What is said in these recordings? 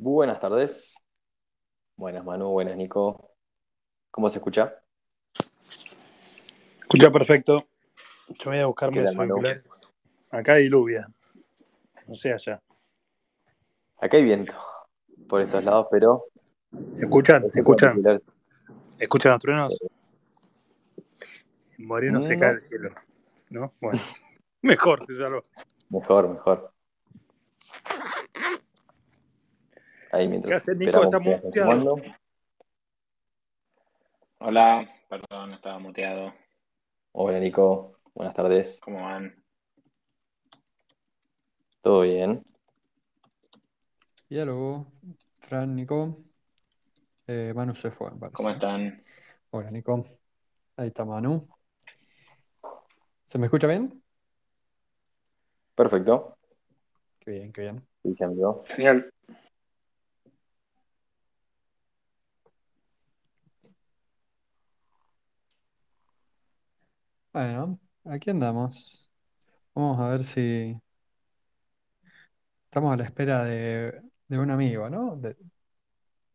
Buenas tardes. Buenas Manu, buenas Nico. ¿Cómo se escucha? Escucha perfecto. Yo voy a buscar ¿Qué mis auriculares. Acá hay diluvia. No sé allá. Acá hay viento por estos lados, pero ¿Escuchan? ¿Escuchan? ¿Escuchan los truenos? En Moreno se No. cae el cielo. ¿No? Bueno. Mejor, se salvó. Mejor, mejor. Ahí mientras ¿Qué haces, Nico? sumando. Hola, perdón, estaba muteado. Hola Nico, buenas tardes. ¿Cómo van? ¿Todo bien? Y algo, Fran, Nico. Eh, Manu se fue, me parece. ¿Cómo están? Hola, Nico. Ahí está Manu. ¿Se me escucha bien? Perfecto. Qué bien, qué bien. Dice amigo. Genial. Bueno, aquí andamos. Vamos a ver si estamos a la espera de, de un amigo, ¿no? De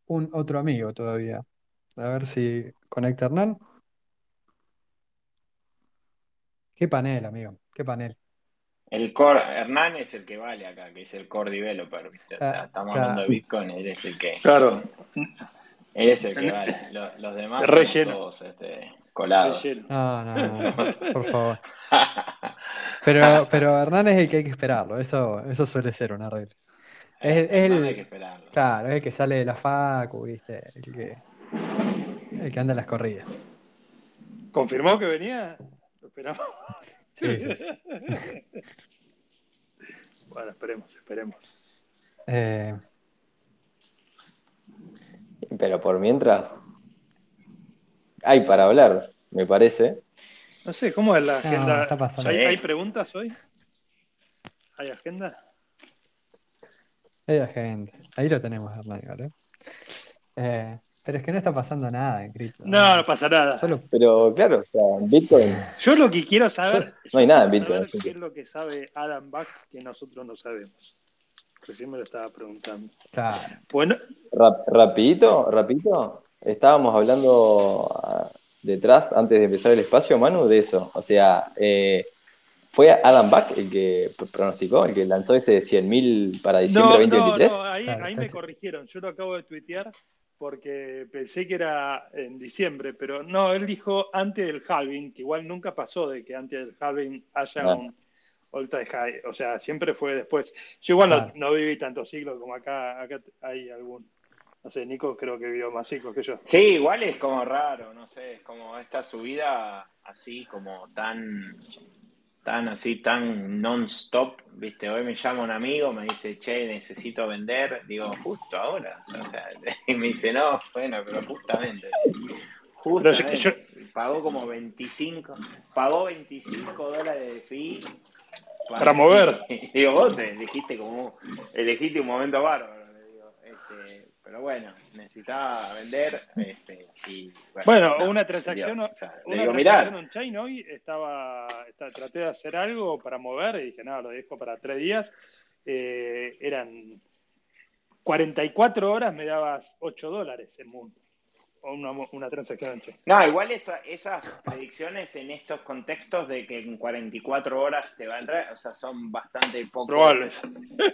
un otro amigo todavía. A ver si conecta Hernán. Qué panel, amigo. Qué panel. El core, Hernán es el que vale acá, que es el core developer, ¿viste? O sea, Ah, estamos claro. hablando de Bitcoin, él es el que, Claro. él es el que vale. Lo- Los, demás somos Relleno. todos este, colados. Relleno. No, no, no, por favor. Pero, pero Hernán es el que hay que esperarlo. Eso, eso suele ser una regla. Es el- es el- hay que esperarlo. Claro, es el que sale de la facu, ¿viste? El que, el que anda en las corridas. ¿Confirmó que venía? Lo esperamos. Sí, sí, sí. Bueno, esperemos, esperemos. Eh, Pero por mientras, hay para hablar, me parece. No sé, ¿cómo es la No, agenda? está pasando. ¿Hay, hay preguntas hoy? ¿Hay agenda? hay gente. Ahí lo tenemos, Hernán, igual, ¿eh? Eh, pero es que no está pasando nada en cripto. No, no pasa nada. Solo, Pero claro, o sea, en Bitcoin, Yo lo que quiero saber. No hay nada en Bitcoin, ¿Qué es lo que sabe Adam Back que nosotros no sabemos? Recién me lo estaba preguntando. claro. Bueno, rap- rapidito, rapidito, estábamos hablando detrás, antes de empezar el espacio, Manu, de eso. O sea, eh, ¿fue Adam Back el que pr- pronosticó, el que lanzó ese 100.000 para diciembre no, no, 2023? no, ahí, Claro, ahí me corrigieron. Yo lo acabo de tuitear porque pensé que era en diciembre, pero no, él dijo antes del halving, que igual nunca pasó de que antes del halving haya un all time high. O sea, siempre fue después. Yo igual no- no, viví tantos siglos como acá, acá hay algún. No sé, Nico creo que vivió más siglos que yo. Sí, igual es como raro, no sé, es como esta subida así como tan, tan así, tan non-stop, viste, hoy me llama un amigo, me dice, che, necesito vender, digo, justo ahora, o sea, y me dice, no, bueno, pero justamente, justamente, yo- pagó como 25, pagó 25 dólares de fee. Para mover. Digo, vos te elegiste como, elegiste un momento bárbaro, pero bueno, necesitaba vender, este, y Bueno, no, una transacción. O sea, una digo, transacción on-chain hoy estaba, está- traté de hacer algo para mover y dije, no, lo dejo para tres días. Eh, eran 44 horas, me dabas 8 dólares en mundo. O una, una transacción on-chain. no, igual esa- esas predicciones en estos contextos de que en 44 horas te va a entrar, o sea, son bastante poco Probables.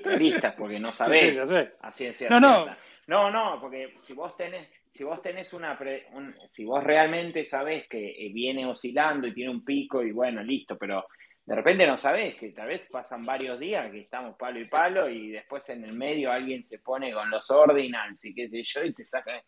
realistas porque no Sí, sabés sí, sé. a ciencia No, no. cierta. No, no, porque si vos tenés, si vos tenés una, pre- un- si vos realmente sabés que eh, viene oscilando y tiene un pico y bueno, listo, pero de repente no sabés que tal vez pasan varios días que estamos palo y palo y después en el medio alguien se pone con los ordinals y qué sé yo y te sacan,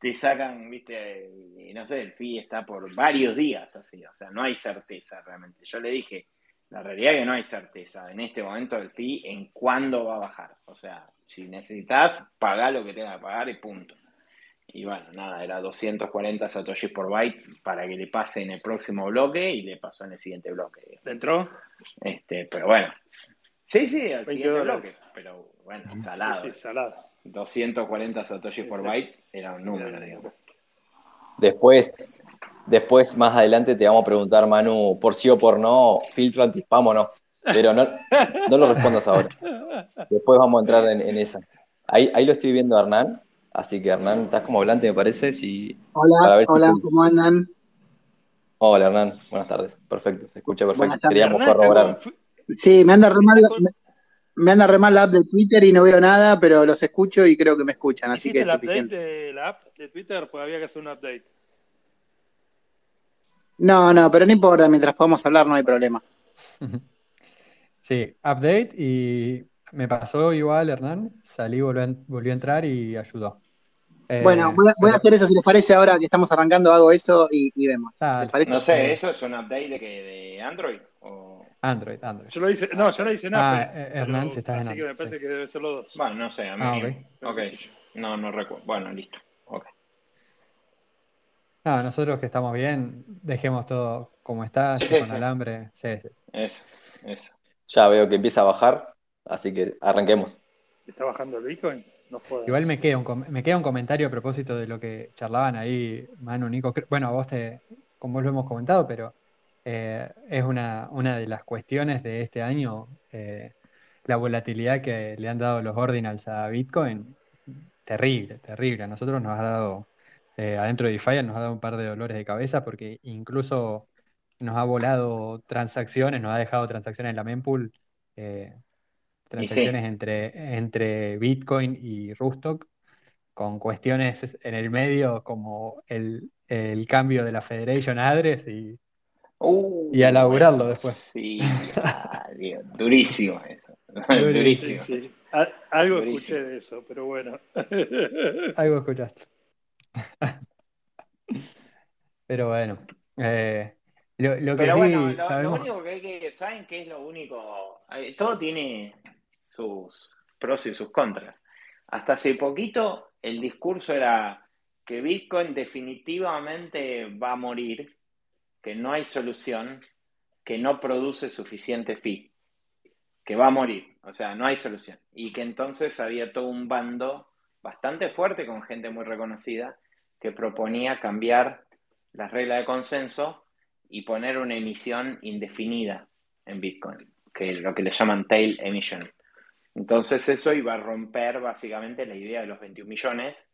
te sacan, viste, y no sé, el fee está por varios días así, o sea, no hay certeza realmente. Yo le dije, la realidad es que no hay certeza en este momento del fee en cuándo va a bajar. O sea, si necesitas, pagá lo que tengas que pagar y punto. Y bueno, nada, era 240 satoshis por byte para que le pase en el próximo bloque y le pasó en el siguiente bloque. ¿Le entró? Este, pero bueno. Sí, sí, al 20 siguiente dólares. bloque. Pero bueno, salado. Sí, sí, salado. 240 satoshis Sí, por byte era un número, digamos. Después, después, más adelante, te vamos a preguntar, Manu, por sí o por no, filtro antispam o no. Pero no, no lo respondas ahora. Después vamos a entrar en, en esa. Ahí, ahí lo estoy viendo a Hernán, así que Hernán, estás como volante, me parece. Si, Hola, para ver si hola, te- ¿cómo andan? Hola Hernán, buenas tardes. Perfecto, se escucha perfecto. Queríamos Hernán, corroborar. Sí, me anda re mal, me, me anda re mal la app de Twitter y no veo nada, pero los escucho y creo que me escuchan, así que ¿Hiciste es el suficiente. de la app de Twitter? Pues había que hacer un update. No, no, pero no importa, mientras podamos hablar no hay problema. Sí, update y me pasó igual, Hernán. Salí, volvió a, volvió a entrar y ayudó. Eh, Bueno, voy a, voy a pero- hacer eso, si les parece, ahora que estamos arrancando, hago eso y, y vemos. No sé, Eh. ¿eso es un update de, que, de Android? O... Android, Android. Yo lo hice, no, yo lo hice en Ah, Apple. eh, Hernán, si estás en Así que me parece sí. que debe ser los dos. Bueno, no sé, a mí. Ah, ok. Pero ok. qué sé yo. No, no recuerdo. Bueno, listo. Ok. No, nosotros que estamos bien, dejemos todo como está, Sí, esté sí, con sí. alambre. Sí, sí, sí. Eso, eso. Ya veo que empieza a bajar, así que arranquemos. ¿Está bajando el Bitcoin? No jodas. Igual me queda un, com- me queda un comentario a propósito de lo que charlaban ahí, Manu, Nico. Bueno, a vos te, con vos lo hemos comentado, pero eh, es una, una de las cuestiones de este año, eh, la volatilidad que le han dado los ordinals a Bitcoin, terrible, terrible. A nosotros nos ha dado, eh, adentro de DeFi nos ha dado un par de dolores de cabeza porque incluso nos ha volado transacciones, nos ha dejado transacciones en la mempool, eh, transacciones entre, entre Bitcoin y Rustock, con cuestiones en el medio como el, el cambio de la Federation Address y Uh, Y a laburarlo eso después. Sí, ah, Dios, durísimo eso. Durísimo. durísimo. Sí, sí. A- algo Durísimo. escuché de eso, pero bueno. algo escuchaste. Pero bueno, eh, lo, lo que Pero sí bueno, lo, lo sabemos, único que hay que. ¿Saben qué es lo único? Todo tiene sus pros y sus contras. Hasta hace poquito el discurso era que Bitcoin definitivamente va a morir, que no hay solución, que no produce suficiente fee, que va a morir, o sea, no hay solución. Y que entonces había todo un bando bastante fuerte con gente muy reconocida que proponía cambiar las reglas de consenso y poner una emisión indefinida en Bitcoin, que es lo que le llaman tail emission. Entonces eso iba a romper básicamente la idea de los 21 millones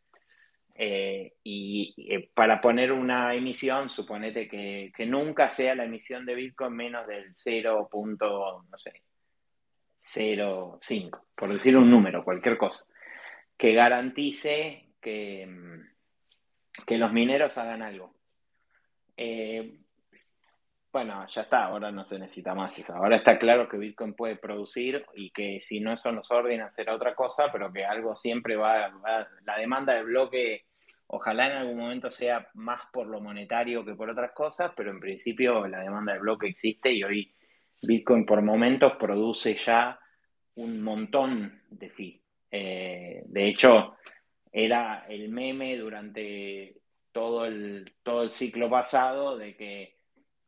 eh, y eh, para poner una emisión, suponete que, nunca sea la emisión de Bitcoin menos del 0. punto, no sé, 0,5, por decir un número, cualquier cosa, que garantice que, que los mineros hagan algo. Eh, bueno, ya está, ahora no se necesita más eso. Ahora está claro que Bitcoin puede producir y que si no son los órdenes será otra cosa, pero que algo siempre va, va- la demanda del bloque, ojalá en algún momento sea más por lo monetario que por otras cosas, pero en principio la demanda del bloque existe y hoy Bitcoin por momentos produce ya un montón de fee. Eh, de hecho, era el meme durante todo el, todo el ciclo pasado de que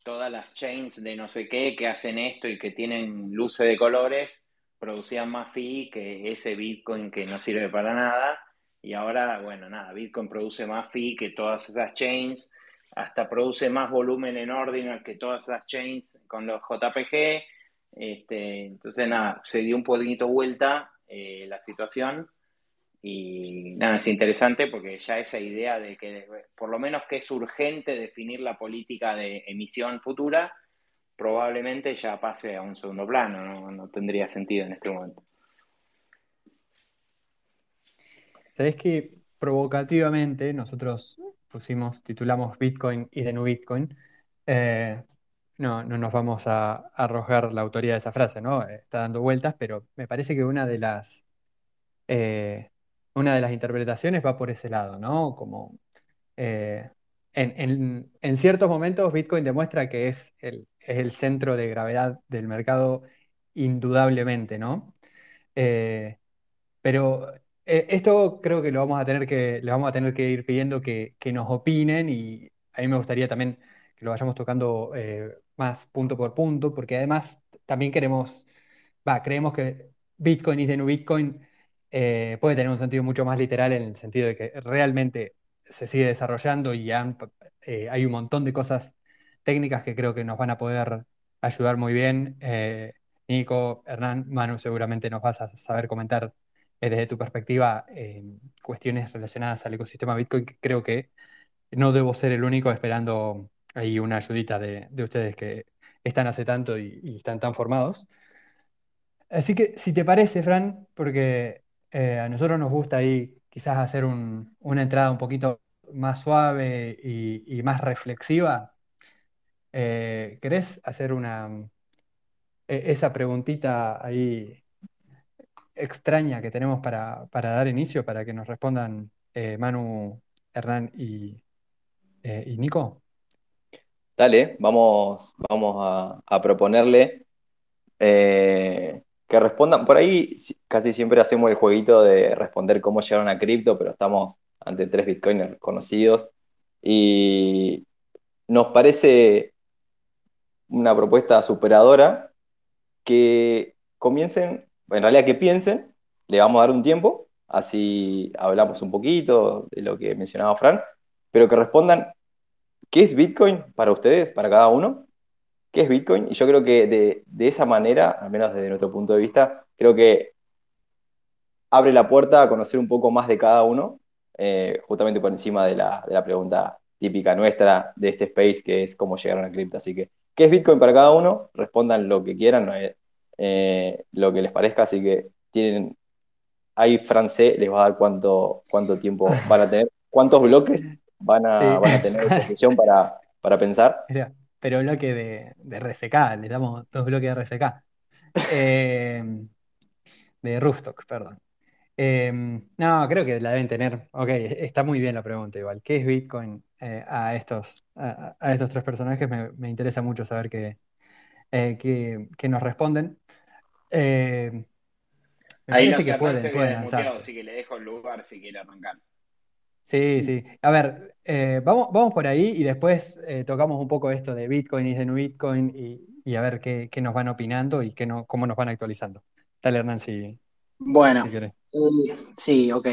todas las chains de no sé qué que hacen esto y que tienen luces de colores producían más fee que ese Bitcoin que no sirve para nada. Y ahora, bueno, nada, Bitcoin produce más fee que todas esas chains, hasta produce más volumen en Ordinal que todas esas chains con los JPG. Este, entonces, nada, se dio un poquito vuelta eh, la situación. Y nada, es interesante porque ya esa idea de que por lo menos que es urgente definir la política de emisión futura, probablemente ya pase a un segundo plano, no, no tendría sentido en este momento. sabés que provocativamente nosotros pusimos, titulamos Bitcoin y de no Bitcoin. Eh, no, no nos vamos a arrojar la autoría de esa frase, ¿no? Está dando vueltas, pero me parece que una de las eh, una de las interpretaciones va por ese lado, ¿no? Como eh, en, en- en ciertos momentos Bitcoin demuestra que es el, es el centro de gravedad del mercado indudablemente, ¿no? Eh, pero eh, esto creo que lo vamos a tener que, le vamos a tener que ir pidiendo que, que nos opinen y a mí me gustaría también que lo vayamos tocando más punto por punto, porque además también queremos, va, creemos que Bitcoin y de no Bitcoin eh, puede tener un sentido mucho más literal en el sentido de que realmente se sigue desarrollando y eh, hay un montón de cosas técnicas que creo que nos van a poder ayudar muy bien. Eh, Nico, Hernán, Manu, seguramente nos vas a saber comentar desde tu perspectiva cuestiones relacionadas al ecosistema Bitcoin, que creo que no debo ser el único esperando ahí una ayudita de, ustedes que están hace tanto y, están tan formados. Así que si te parece, Fran, porque eh, a nosotros nos gusta ahí quizás hacer una entrada un poquito más suave y, más reflexiva, eh, ¿querés hacer una, e, esa preguntita ahí extraña que tenemos para, dar inicio, para que nos respondan eh, Manu, Hernán y, y Nico? Dale, vamos, vamos a, proponerle que respondan. Por ahí casi siempre hacemos el jueguito de responder cómo llegaron a cripto, pero estamos ante tres bitcoiners conocidos y nos parece una propuesta superadora que comiencen, en realidad que piensen, le vamos a dar un tiempo, así hablamos un poquito de lo que mencionaba Fran, pero que respondan ¿Qué es Bitcoin para ustedes, para cada uno? ¿Qué es Bitcoin? Y yo creo que de, esa manera, al menos desde nuestro punto de vista, creo que abre la puerta a conocer un poco más de cada uno, eh, justamente por encima de la, pregunta típica nuestra de este space, que es cómo llegaron a cripto. Así que, ¿qué es Bitcoin para cada uno? Respondan lo que quieran, eh, lo que les parezca, así que tienen, ahí francés les va a dar cuánto, cuánto tiempo van a tener, cuántos bloques van a, tener posición para, para pensar. pero bloque de, de RSK, le damos dos bloques de RSK. Em, de Roostock, perdón. Em, no, creo que la deben tener. Ok, está muy bien la pregunta igual. ¿Qué es Bitcoin eh, a, estos, a, estos tres personajes? Me, interesa mucho saber que, eh, nos responden. Em, me Ahí parece que pueden, pueden Así que le dejo el lugar si quiere arrancar. Sí, sí. A ver, eh, vamos, vamos por ahí y después eh, tocamos un poco esto de Bitcoin y de no Bitcoin y, a ver qué, nos van opinando y qué no, cómo nos van actualizando. Dale, Hernán, si, bueno, eh, sí, ok.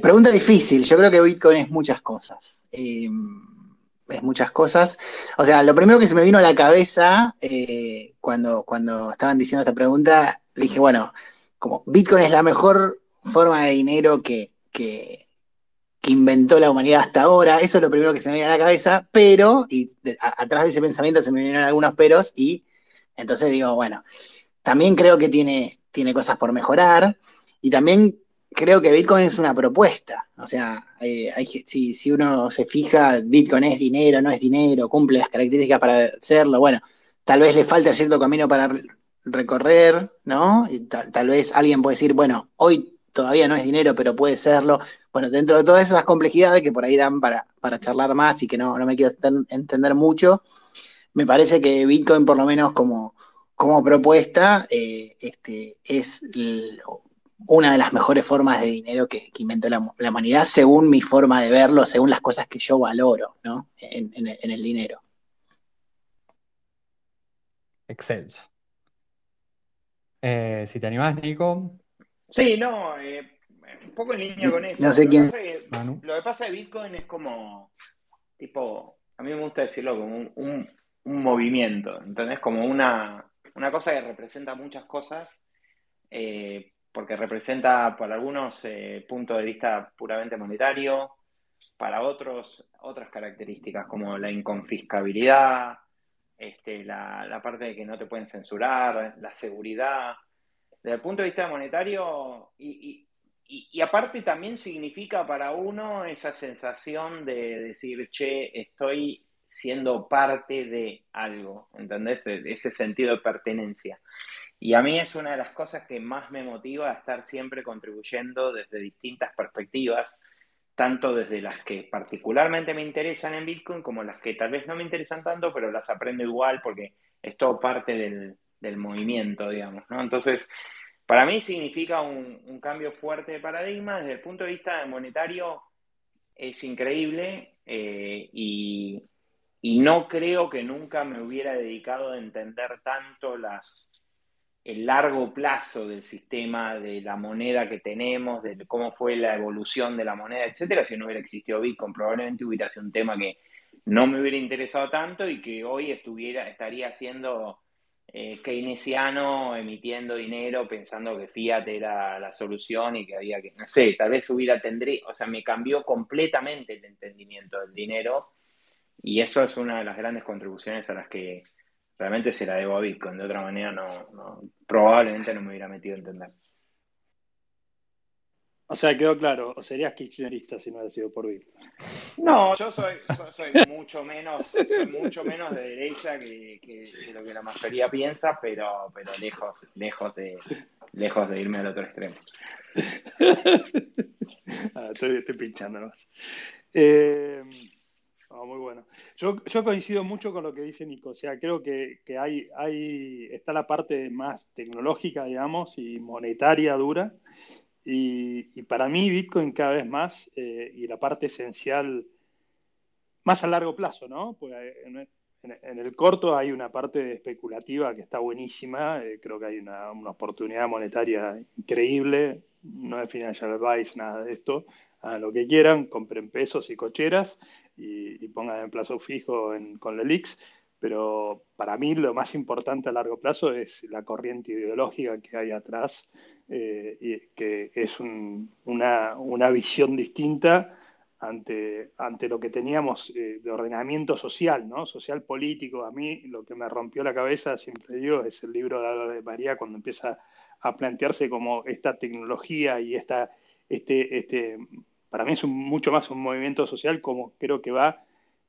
pregunta difícil. Yo creo que Bitcoin es muchas cosas. es muchas cosas. O sea, lo primero que se me vino a la cabeza cuando, cuando estaban diciendo esta pregunta, dije, bueno, como Bitcoin es la mejor forma de dinero que, que que inventó la humanidad hasta ahora. Eso es lo primero que se me viene a la cabeza, pero, y atrás de ese pensamiento se me vienen algunos peros, y entonces digo, bueno, también creo que tiene, tiene cosas por mejorar, y también creo que Bitcoin es una propuesta. O sea, eh, si, si, uno se fija, Bitcoin es dinero, no es dinero, cumple las características para hacerlo, bueno, tal vez le falta cierto camino para recorrer, ¿no? Tal vez alguien puede decir, bueno, hoy todavía no es dinero, pero puede serlo. Bueno, dentro de todas esas complejidades que por ahí dan para, para charlar más y que no, me quiero entender mucho, me parece que Bitcoin, por lo menos como, como propuesta, eh, este, es una de las mejores formas de dinero que, inventó la, humanidad, según mi forma de verlo, según las cosas que yo valoro ¿no? en, el dinero. Excelso. Eh, si te animás, Nico, Sí, no, eh, un poco en línea con eso. No sé quién. Lo que pasa de Bitcoin es como, tipo, a mí me gusta decirlo como un, movimiento, ¿entendés? Como una, cosa que representa muchas cosas, eh, porque representa para algunos eh, puntos de vista puramente monetario, para otros otras características como la inconfiscabilidad, este, la, la parte de que no te pueden censurar, la seguridad desde el punto de vista monetario, y, aparte también significa para uno esa sensación de decir, che, estoy siendo parte de algo, ¿entendés? E, ese sentido de pertenencia. Y a mí es una de las cosas que más me motiva a estar siempre contribuyendo desde distintas perspectivas, tanto desde las que particularmente me interesan en Bitcoin como las que tal vez no me interesan tanto, pero las aprendo igual porque es todo parte del, del movimiento, digamos, ¿no? Entonces, para mí significa un, cambio fuerte de paradigma. Desde el punto de vista monetario es increíble eh, y, no creo que nunca me hubiera dedicado a entender tanto las, el largo plazo del sistema, de la moneda que tenemos, de cómo fue la evolución de la moneda, etcétera, si no hubiera existido Bitcoin. Probablemente hubiera sido un tema que no me hubiera interesado tanto y que hoy estuviera, estaría haciendo eh, keynesiano emitiendo dinero pensando que fiat era la solución y que había que, no sé, tal vez hubiera tendría, o sea, me cambió completamente el entendimiento del dinero y eso es una de las grandes contribuciones a las que realmente se la debo a Bitcoin. De otra manera, no, probablemente no me hubiera metido a entender. O sea, quedó claro, o serías kirchnerista si no hubiera sido por Bitcoin. No, yo soy, mucho menos, mucho menos de derecha que, lo que la mayoría piensa, pero, pero lejos, lejos de, lejos de irme al otro extremo. Ah, estoy, pinchando más. Eh, muy bueno. Yo, coincido mucho con lo que dice Nico. O sea, creo que, hay, hay, está la parte más tecnológica, digamos, y monetaria dura. Y, para mí Bitcoin cada vez más, eh, y la parte esencial, más a largo plazo, ¿no? Pues en, el corto hay una parte especulativa que está buenísima. Eh, creo que hay una, una oportunidad monetaria increíble. No es financial advice, nada de esto a lo que quieran, compren pesos y cocheras y, pongan en plazo fijo con la LIX, pero para mí lo más importante a largo plazo es la corriente ideológica que hay atrás, eh, y que es una, una, visión distinta ante, ante lo que teníamos eh, de ordenamiento social, ¿no? social político. A mí lo que me rompió la cabeza, siempre digo, es el libro de Álvaro de María cuando empieza a plantearse como esta tecnología y esta, este, este para mí es mucho más un movimiento social como creo que va,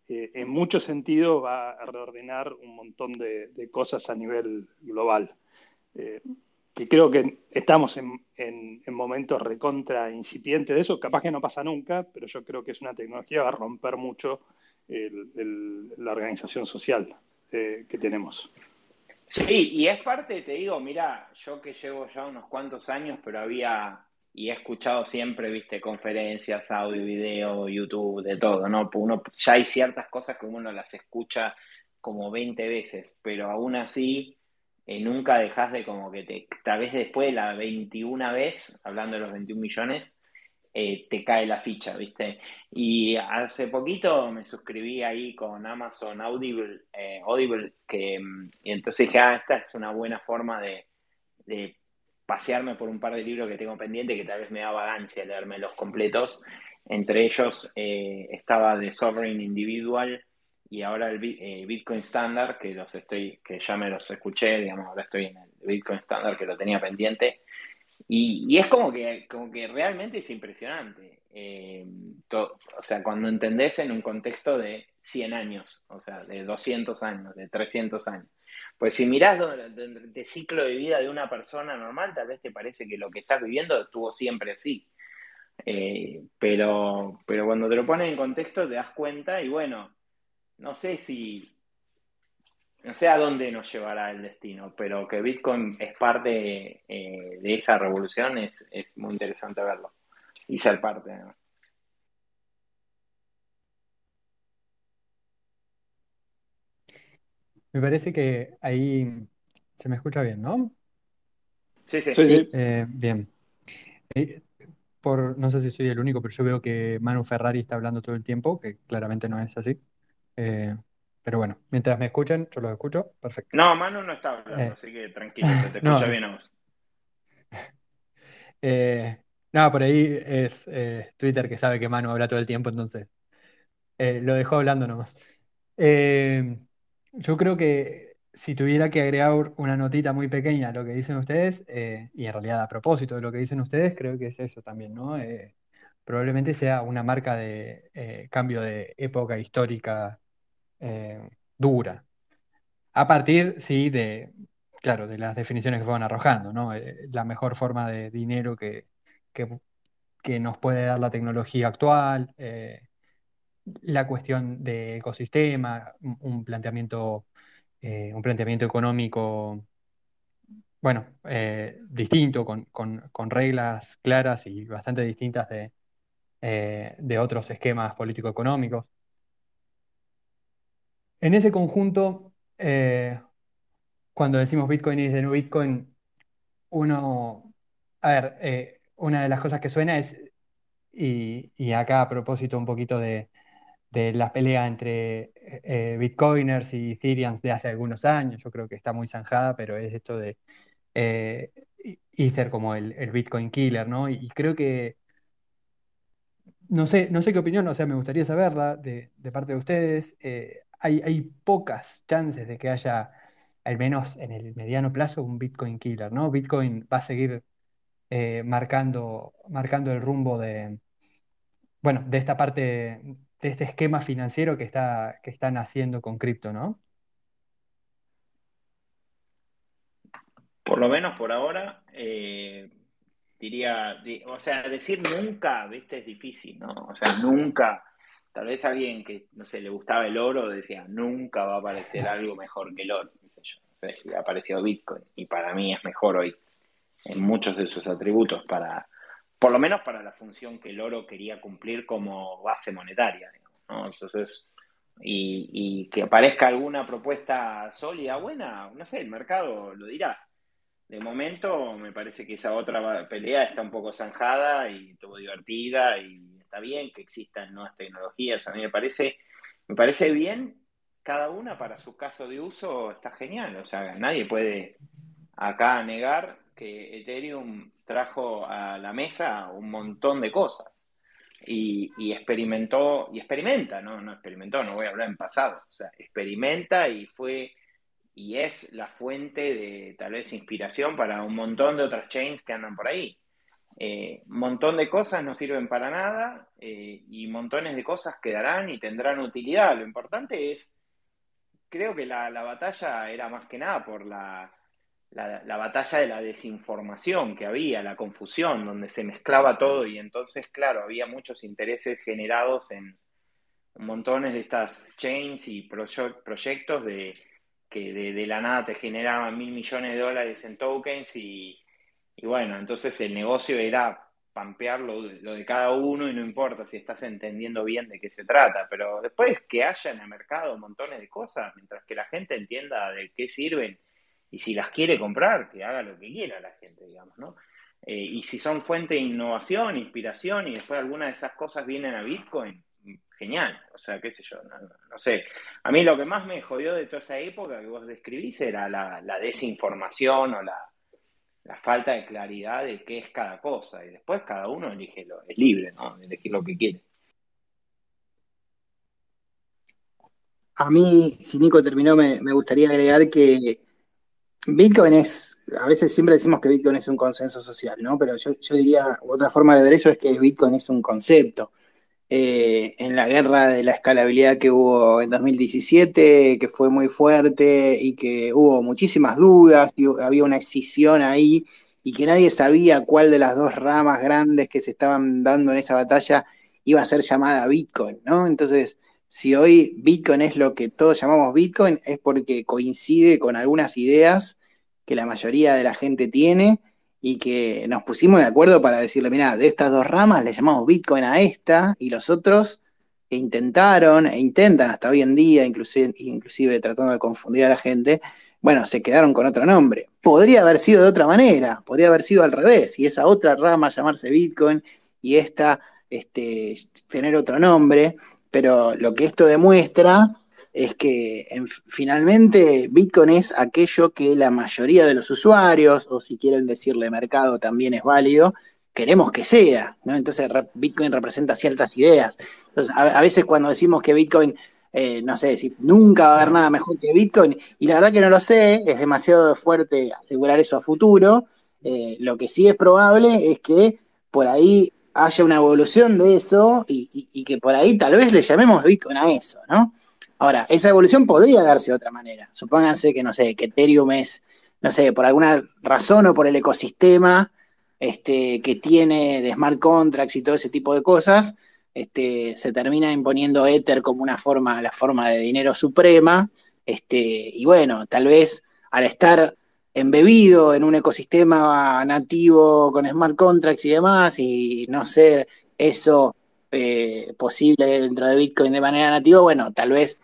eh, en muchos sentidos, va a reordenar un montón de, cosas a nivel global. Eh, que creo que estamos en, momentos recontra incipientes de eso, capaz que no pasa nunca, pero yo creo que es una tecnología que va a romper mucho la organización social eh, que tenemos. Sí, y es parte, te digo, mira, yo que llevo ya unos cuantos años, pero había y he escuchado siempre, viste, conferencias, audio, video, YouTube, de todo, ¿no? Uno, ya hay ciertas cosas que uno las escucha como 20 veces, pero aún así eh, nunca dejas de como que te, tal vez después de la 21 vez, hablando de los 21 millones, eh, te cae la ficha, ¿viste? Y hace poquito me suscribí ahí con Amazon Audible, eh, Audible que, y entonces dije, ah, esta es una buena forma de pasearme por un par de libros que tengo pendiente que tal vez me da vagancia leerme los completos. Entre ellos eh, estaba The Sovereign Individual y ahora el eh, Bitcoin Standard, que los estoy, que ya me los escuché, digamos, ahora estoy en el Bitcoin Standard que lo tenía pendiente. Y, es como que, como que realmente es impresionante. Eh, o sea, cuando entendés en un contexto de 100 años, o sea, de 200 años, de 300 años. Pues si mirás el ciclo de vida de una persona normal, tal vez te parece que lo que estás viviendo estuvo siempre así. Eh, pero, pero cuando te lo pones en contexto te das cuenta y bueno, no sé si, no sé a dónde nos llevará el destino, pero que Bitcoin es parte eh, de esa revolución es, es, muy interesante verlo y ser parte. además. Me parece que ahí se me escucha bien, ¿no? Sí, sí. sí. Eh, bien. Eh, por, no sé si soy el único, pero yo veo que Manu Ferrari está hablando todo el tiempo, que claramente no es así. Eh, pero bueno, mientras me escuchen, yo los escucho, perfecto. No, Manu no está hablando, así que tranquilo, se te escucha bien a vos. no, por ahí es Twitter que sabe que Manu habla todo el tiempo, entonces lo dejó hablando nomás. Yo creo que si tuviera que agregar una notita muy pequeña a lo que dicen ustedes, eh, y en realidad a propósito de lo que dicen ustedes, creo que es eso también, ¿no? Eh, probablemente sea una marca de eh, cambio de época histórica dura. A partir, sí, de, claro, de las definiciones que fueron arrojando, ¿no? la mejor forma de dinero que, que, nos puede dar la tecnología actual la cuestión de ecosistema, un planteamiento, eh, un planteamiento económico, bueno, eh, distinto, con, reglas claras y bastante distintas de, eh, de otros esquemas político-económicos. En ese conjunto, cuando decimos Bitcoin y de no Bitcoin, uno, a ver, una de las cosas que suena es, y acá a propósito un poquito de, de la pelea entre eh, Bitcoiners y Ethereans de hace algunos años. Yo creo que está muy zanjada, pero es esto de eh, Ether como el, Bitcoin killer, ¿no? Y, creo que, no sé, no sé qué opinión, o sea, me gustaría saberla de, parte de ustedes. Eh, hay, hay pocas chances de que haya, al menos en el mediano plazo, un Bitcoin killer, ¿no? Bitcoin va a seguir marcando, marcando el rumbo de, bueno, de esta parte de este esquema financiero que, está, que están haciendo con cripto, ¿no? Por lo menos por ahora, eh, diría, o sea, decir nunca, viste, es difícil, ¿no? O sea, nunca, tal vez alguien que, no sé, le gustaba el oro decía, nunca va a aparecer algo mejor que el oro, yo. ha aparecido Bitcoin y para mí es mejor hoy en muchos de sus atributos para, por lo menos para la función que el oro quería cumplir como base monetaria. ¿no? Entonces, y, que aparezca alguna propuesta sólida, buena, no sé, el mercado lo dirá. De momento me parece que esa otra pelea está un poco zanjada y estuvo divertida y está bien que existan nuevas tecnologías. A mí me parece, me parece bien, cada una para su caso de uso está genial. O sea, nadie puede acá negar que Ethereum trajo a la mesa un montón de cosas y, experimentó, y experimenta, ¿no? No experimentó, no voy a hablar en pasado, o sea, experimenta y fue y es la fuente de tal vez inspiración para un montón de otras chains que andan por ahí. Eh, un montón de cosas no sirven para nada eh, y montones de cosas quedarán y tendrán utilidad. Lo importante es, creo que la batalla era más que nada por la, la, batalla de la desinformación que había, la confusión, donde se mezclaba todo y entonces, claro, había muchos intereses generados en montones de estas chains y proyectos de que de, la nada te generaban mil millones de dólares en tokens y, bueno, entonces el negocio era pampear lo, lo, de cada uno y no importa si estás entendiendo bien de qué se trata, pero después que haya en el mercado montones de cosas, mientras que la gente entienda de qué sirven y si las quiere comprar, que haga lo que quiera la gente, digamos, ¿no? Eh, y si son fuente de innovación, inspiración y después alguna de esas cosas vienen a Bitcoin, genial, o sea, qué sé yo, no, sé. A mí lo que más me jodió de toda esa época que vos describís era la, desinformación o la, falta de claridad de qué es cada cosa y después cada uno elige lo, es libre, ¿no? Elegir lo que quiere. A mí, si Nico terminó, me gustaría agregar que Bitcoin es, a veces siempre decimos que Bitcoin es un consenso social, ¿no? Pero yo, diría, otra forma de ver eso es que Bitcoin es un concepto. Eh, en la guerra de la escalabilidad que hubo en 2017, que fue muy fuerte y que hubo muchísimas dudas, y había una escisión ahí y que nadie sabía cuál de las dos ramas grandes que se estaban dando en esa batalla iba a ser llamada Bitcoin, ¿no? Entonces, si hoy Bitcoin es lo que todos llamamos Bitcoin, es porque coincide con algunas ideas que la mayoría de la gente tiene y que nos pusimos de acuerdo para decirle, mira, de estas dos ramas le llamamos Bitcoin a esta y los otros que intentaron e intentan hasta hoy en día, inclusive, inclusive tratando de confundir a la gente, bueno, se quedaron con otro nombre. Podría haber sido de otra manera, podría haber sido al revés, y esa otra rama llamarse Bitcoin y esta este, tener otro nombre pero lo que esto demuestra es que finalmente Bitcoin es aquello que la mayoría de los usuarios, o si quieren decirle mercado también es válido, queremos que sea, ¿no? Entonces Bitcoin representa ciertas ideas. Entonces, a, veces cuando decimos que Bitcoin, eh, no sé, si nunca va a haber nada mejor que Bitcoin, y la verdad que no lo sé, es demasiado fuerte asegurar eso a futuro, eh, lo que sí es probable es que por ahí haya una evolución de eso y, que por ahí tal vez le llamemos Bitcoin a eso, ¿no? Ahora, esa evolución podría darse de otra manera. Supónganse que, no sé, que Ethereum es, no sé, por alguna razón o por el ecosistema este, que tiene de smart contracts y todo ese tipo de cosas, este, se termina imponiendo Ether como una forma, la forma de dinero suprema, este, y bueno, tal vez al estar embebido en un ecosistema nativo con smart contracts y demás, y no ser eso eh, posible dentro de Bitcoin de manera nativa, bueno, tal vez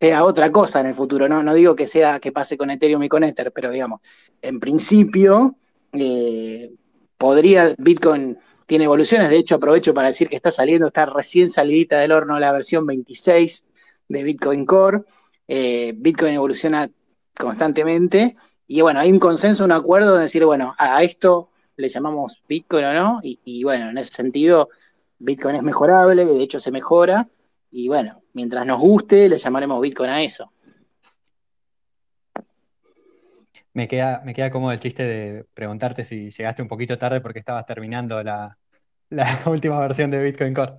sea otra cosa en el futuro. No, no digo que sea que pase con Ethereum y con Ether, pero digamos, en principio eh, podría Bitcoin tiene evoluciones, de hecho aprovecho para decir que está saliendo, está recién salidita del horno la versión 26 de Bitcoin Core. Eh, Bitcoin evoluciona constantemente y bueno, hay un consenso, un acuerdo de decir, bueno, a esto le llamamos Bitcoin o no, y, bueno, en ese sentido, Bitcoin es mejorable, de hecho se mejora, y bueno, mientras nos guste, le llamaremos Bitcoin a eso. Me queda, me queda como el chiste de preguntarte si llegaste un poquito tarde porque estabas terminando la última versión de Bitcoin Core.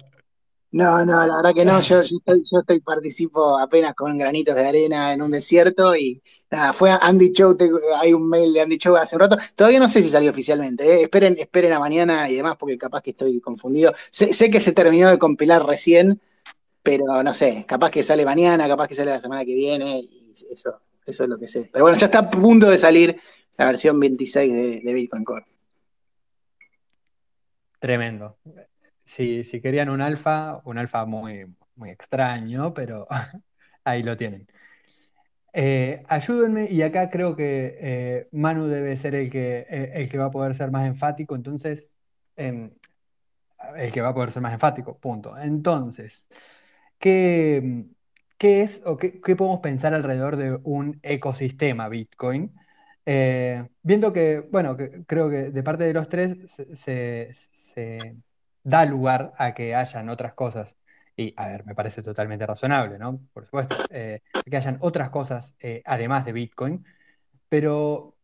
No, no, la verdad que no, yo, yo, estoy, yo estoy, participo apenas con granitos de arena en un desierto y nada, fue Andy Chow, hay un mail de Andy Chow hace un rato, todavía no sé si salió oficialmente, ¿eh? esperen, esperen a mañana y demás porque capaz que estoy confundido, sé, sé, que se terminó de compilar recién, pero no sé, capaz que sale mañana, capaz que sale la semana que viene y eso, eso es lo que sé. Pero bueno, ya está a punto de salir la versión 26 de, de Bitcoin Core. Tremendo si, querían un alfa, un alfa muy, muy extraño, pero ahí lo tienen. Eh, ayúdenme, y acá creo que eh, Manu debe ser el que, eh, el que va a poder ser más enfático, entonces, em, el que va a poder ser más enfático, punto. Entonces, ¿qué, qué es o qué, qué, podemos pensar alrededor de un ecosistema Bitcoin? viendo que, bueno, creo que de parte de los tres se da lugar a que hayan otras cosas. Y, a ver, me parece totalmente razonable, ¿no? Por supuesto, eh, que hayan otras cosas eh, además de Bitcoin, pero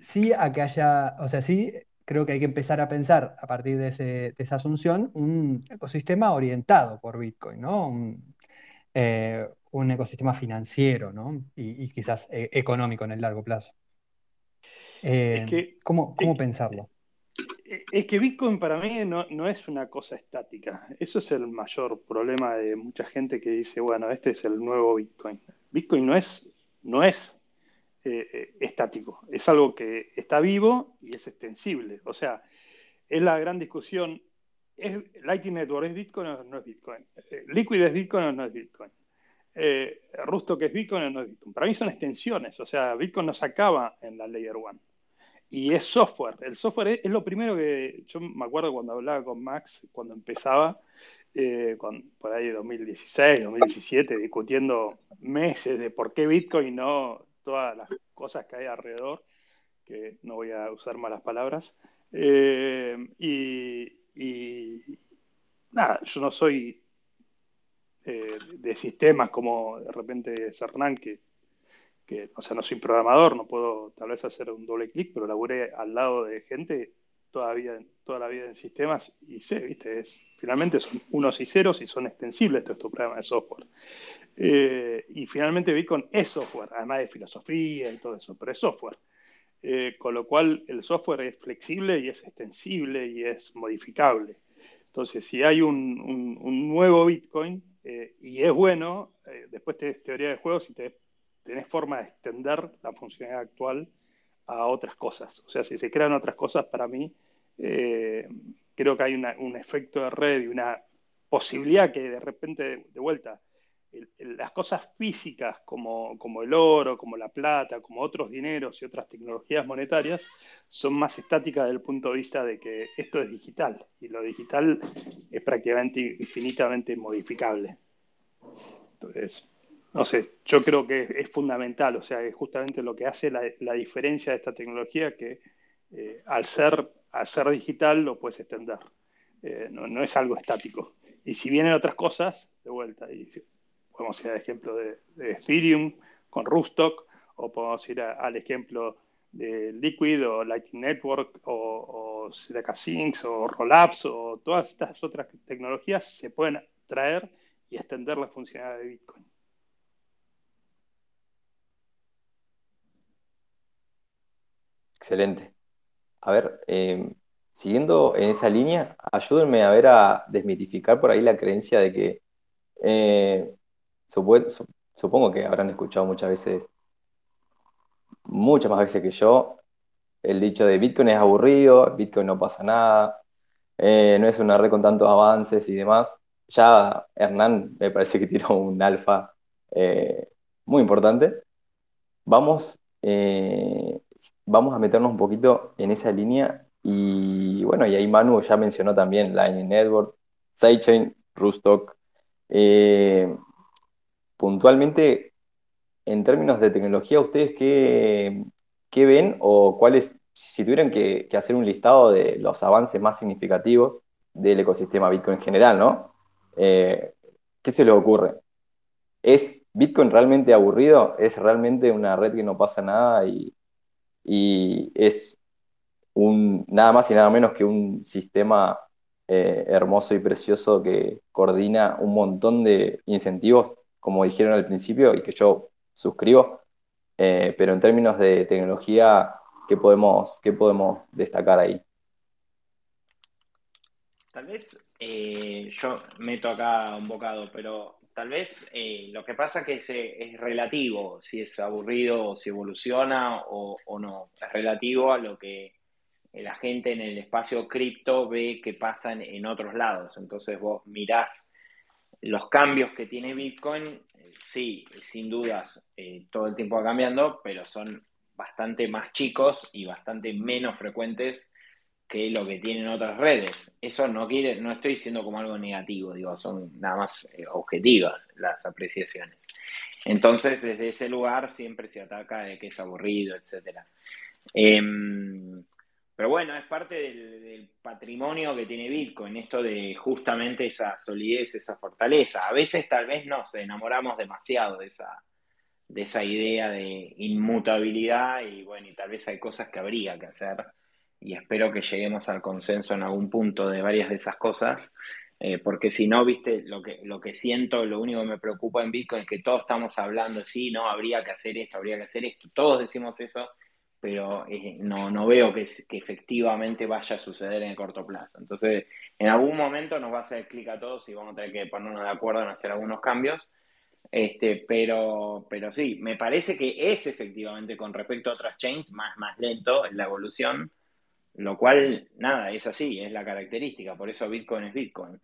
sí a que haya, o sea, sí creo que hay que empezar a pensar a partir de, esa asunción un ecosistema orientado por Bitcoin, ¿no? Un, eh, ecosistema financiero, ¿no? Y, quizás económico en el largo plazo. ¿Cómo, cómo pensarlo? Es que Bitcoin para mí no, es una cosa estática. Eso es el mayor problema de mucha gente que dice, bueno, este es el nuevo Bitcoin. Bitcoin no es, no es eh, eh, estático, es algo que está vivo y es extensible. O sea, es la gran discusión. ¿Es, Lightning Network es Bitcoin o no es Bitcoin? Eh, Liquid es Bitcoin o no es Bitcoin? Rusto que es Bitcoin o no es Bitcoin. Para mí son extensiones. O sea, Bitcoin no se acaba en la Layer 1 y es software. El software es, lo primero que yo me acuerdo cuando hablaba con Max, cuando empezaba, eh, por ahí 2016, 2017, discutiendo meses de por qué Bitcoin no todas las cosas que hay alrededor, que no voy a usar malas palabras. Eh, y, nada, yo no soy eh, de sistemas como de repente Cernán, que que, o sea, no soy programador, no puedo tal vez hacer un doble clic, pero laburé al lado de gente todavía toda la vida en sistemas y sé, viste, es, finalmente son unos y ceros y son extensibles todos estos programas de software. Eh, y finalmente Bitcoin es software, además de filosofía y todo eso, pero es software. Eh, con lo cual el software es flexible y es extensible y es modificable. Entonces, si hay un, un, nuevo Bitcoin eh, y es bueno, después tenés teoría de juegos y te tenés forma de extender la funcionalidad actual a otras cosas. O sea, si se crean otras cosas, para mí, eh, creo que hay un efecto de red y una posibilidad que de repente, de, vuelta, las cosas físicas como, como, el oro, como la plata, como otros dineros y otras tecnologías monetarias, son más estáticas desde el punto de vista de que esto es digital y lo digital es prácticamente infinitamente modificable. Entonces, no sé, yo creo que es fundamental, o sea, es justamente lo que hace la, diferencia de esta tecnología que eh, al, ser, al ser digital lo puedes extender, eh, no, es algo estático. Y si vienen otras cosas, de vuelta, y podemos ir al ejemplo de, Ethereum con Rustock, o podemos ir al ejemplo de Liquid o Lightning Network o, o Sinks o Rollups o todas estas otras tecnologías se pueden traer y extender la funcionalidad de Bitcoin. Excelente. A ver, em, siguiendo en esa línea, ayúdenme a ver a desmitificar por ahí la creencia de que, eh, supongo que habrán escuchado muchas veces, muchas más veces que yo, el dicho de Bitcoin es aburrido, Bitcoin no pasa nada, eh, no es una red con tantos avances y demás. Ya Hernán me parece que tiró un alfa eh, muy importante. Vamos vamos a meternos un poquito en esa línea Y bueno, y ahí Manu ya mencionó también Lightning Network, Sidechain, Rustock. Eh, puntualmente, en términos de tecnología, ¿ustedes qué, qué ven o cuáles, si tuvieran que, hacer un listado de los avances más significativos del ecosistema Bitcoin en general, ¿no? Eh, ¿Qué se les ocurre? ¿Es Bitcoin realmente aburrido? ¿Es realmente una red que no pasa nada y, y es un, nada más y nada menos que un sistema eh, hermoso y precioso que coordina un montón de incentivos, como dijeron al principio, y que yo suscribo, eh, pero en términos de tecnología, ¿qué podemos, qué podemos destacar ahí? Tal vez eh, yo meto acá un bocado, pero tal vez lo que pasa que es, es, relativo, si es aburrido o si evoluciona o, no. Es relativo a lo que la gente en el espacio cripto ve que pasan en otros lados. Entonces vos mirás los cambios que tiene Bitcoin, eh, sí, sin dudas, eh, todo el tiempo va cambiando, pero son bastante más chicos y bastante menos frecuentes que lo que tienen otras redes. Eso no quiere, no estoy diciendo como algo negativo, digo, son nada más eh, objetivas las apreciaciones. Entonces, desde ese lugar siempre se ataca de que es aburrido, etcétera. Em, pero bueno, es parte del, patrimonio que tiene Bitcoin, esto de justamente esa solidez, esa fortaleza. A veces tal vez nos enamoramos demasiado de esa, de esa idea de inmutabilidad y bueno, y tal vez hay cosas que habría que hacer y espero que lleguemos al consenso en algún punto de varias de esas cosas, eh, porque si no, viste, lo que, lo que siento, lo único que me preocupa en Bitcoin es que todos estamos hablando, sí, no, habría que hacer esto, habría que hacer esto, todos decimos eso pero eh, no, veo que, efectivamente vaya a suceder en el corto plazo. Entonces, en algún momento nos va a hacer clic a todos y vamos a tener que ponernos de acuerdo en hacer algunos cambios. Este, pero, pero sí, me parece que es efectivamente con respecto a otras chains más, más lento en la evolución, lo cual, nada, es así, es la característica, por eso Bitcoin es Bitcoin.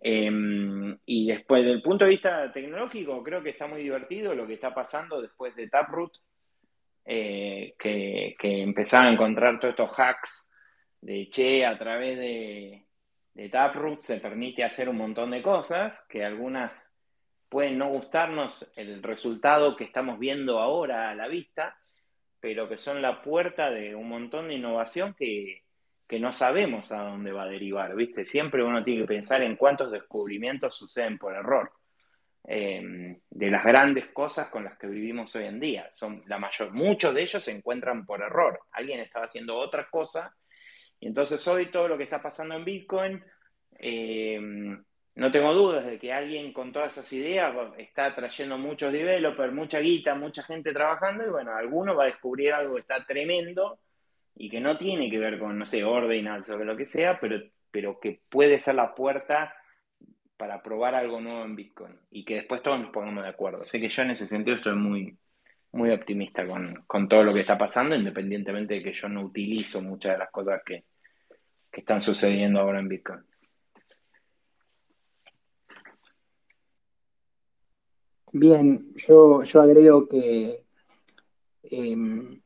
Em, y después, del punto de vista tecnológico, creo que está muy divertido lo que está pasando después de Taproot eh, que, empezaron a encontrar todos estos hacks de che, a través de, Taproot se permite hacer un montón de cosas, que algunas pueden no gustarnos el resultado que estamos viendo ahora a la vista, pero que son la puerta de un montón de innovación que, que no sabemos a dónde va a derivar, ¿viste? Siempre uno tiene que pensar en cuántos descubrimientos suceden por error. Em, de las grandes cosas con las que vivimos hoy en día. Son la mayor, muchos de ellos se encuentran por error. Alguien estaba haciendo otra cosa y entonces hoy todo lo que está pasando en Bitcoin, em, no tengo dudas de que alguien con todas esas ideas está trayendo muchos developers, mucha guita, mucha gente trabajando y bueno, alguno va a descubrir algo que está tremendo y que no tiene que ver con, no sé, ordinals o lo que sea, pero, pero que puede ser la puerta para probar algo nuevo en Bitcoin y que después todos nos pongamos de acuerdo. Así que yo en ese sentido estoy muy, muy optimista con, todo lo que está pasando, independientemente de que yo no utilizo muchas de las cosas que, están sucediendo ahora en Bitcoin. Bien, yo, yo agrego que em,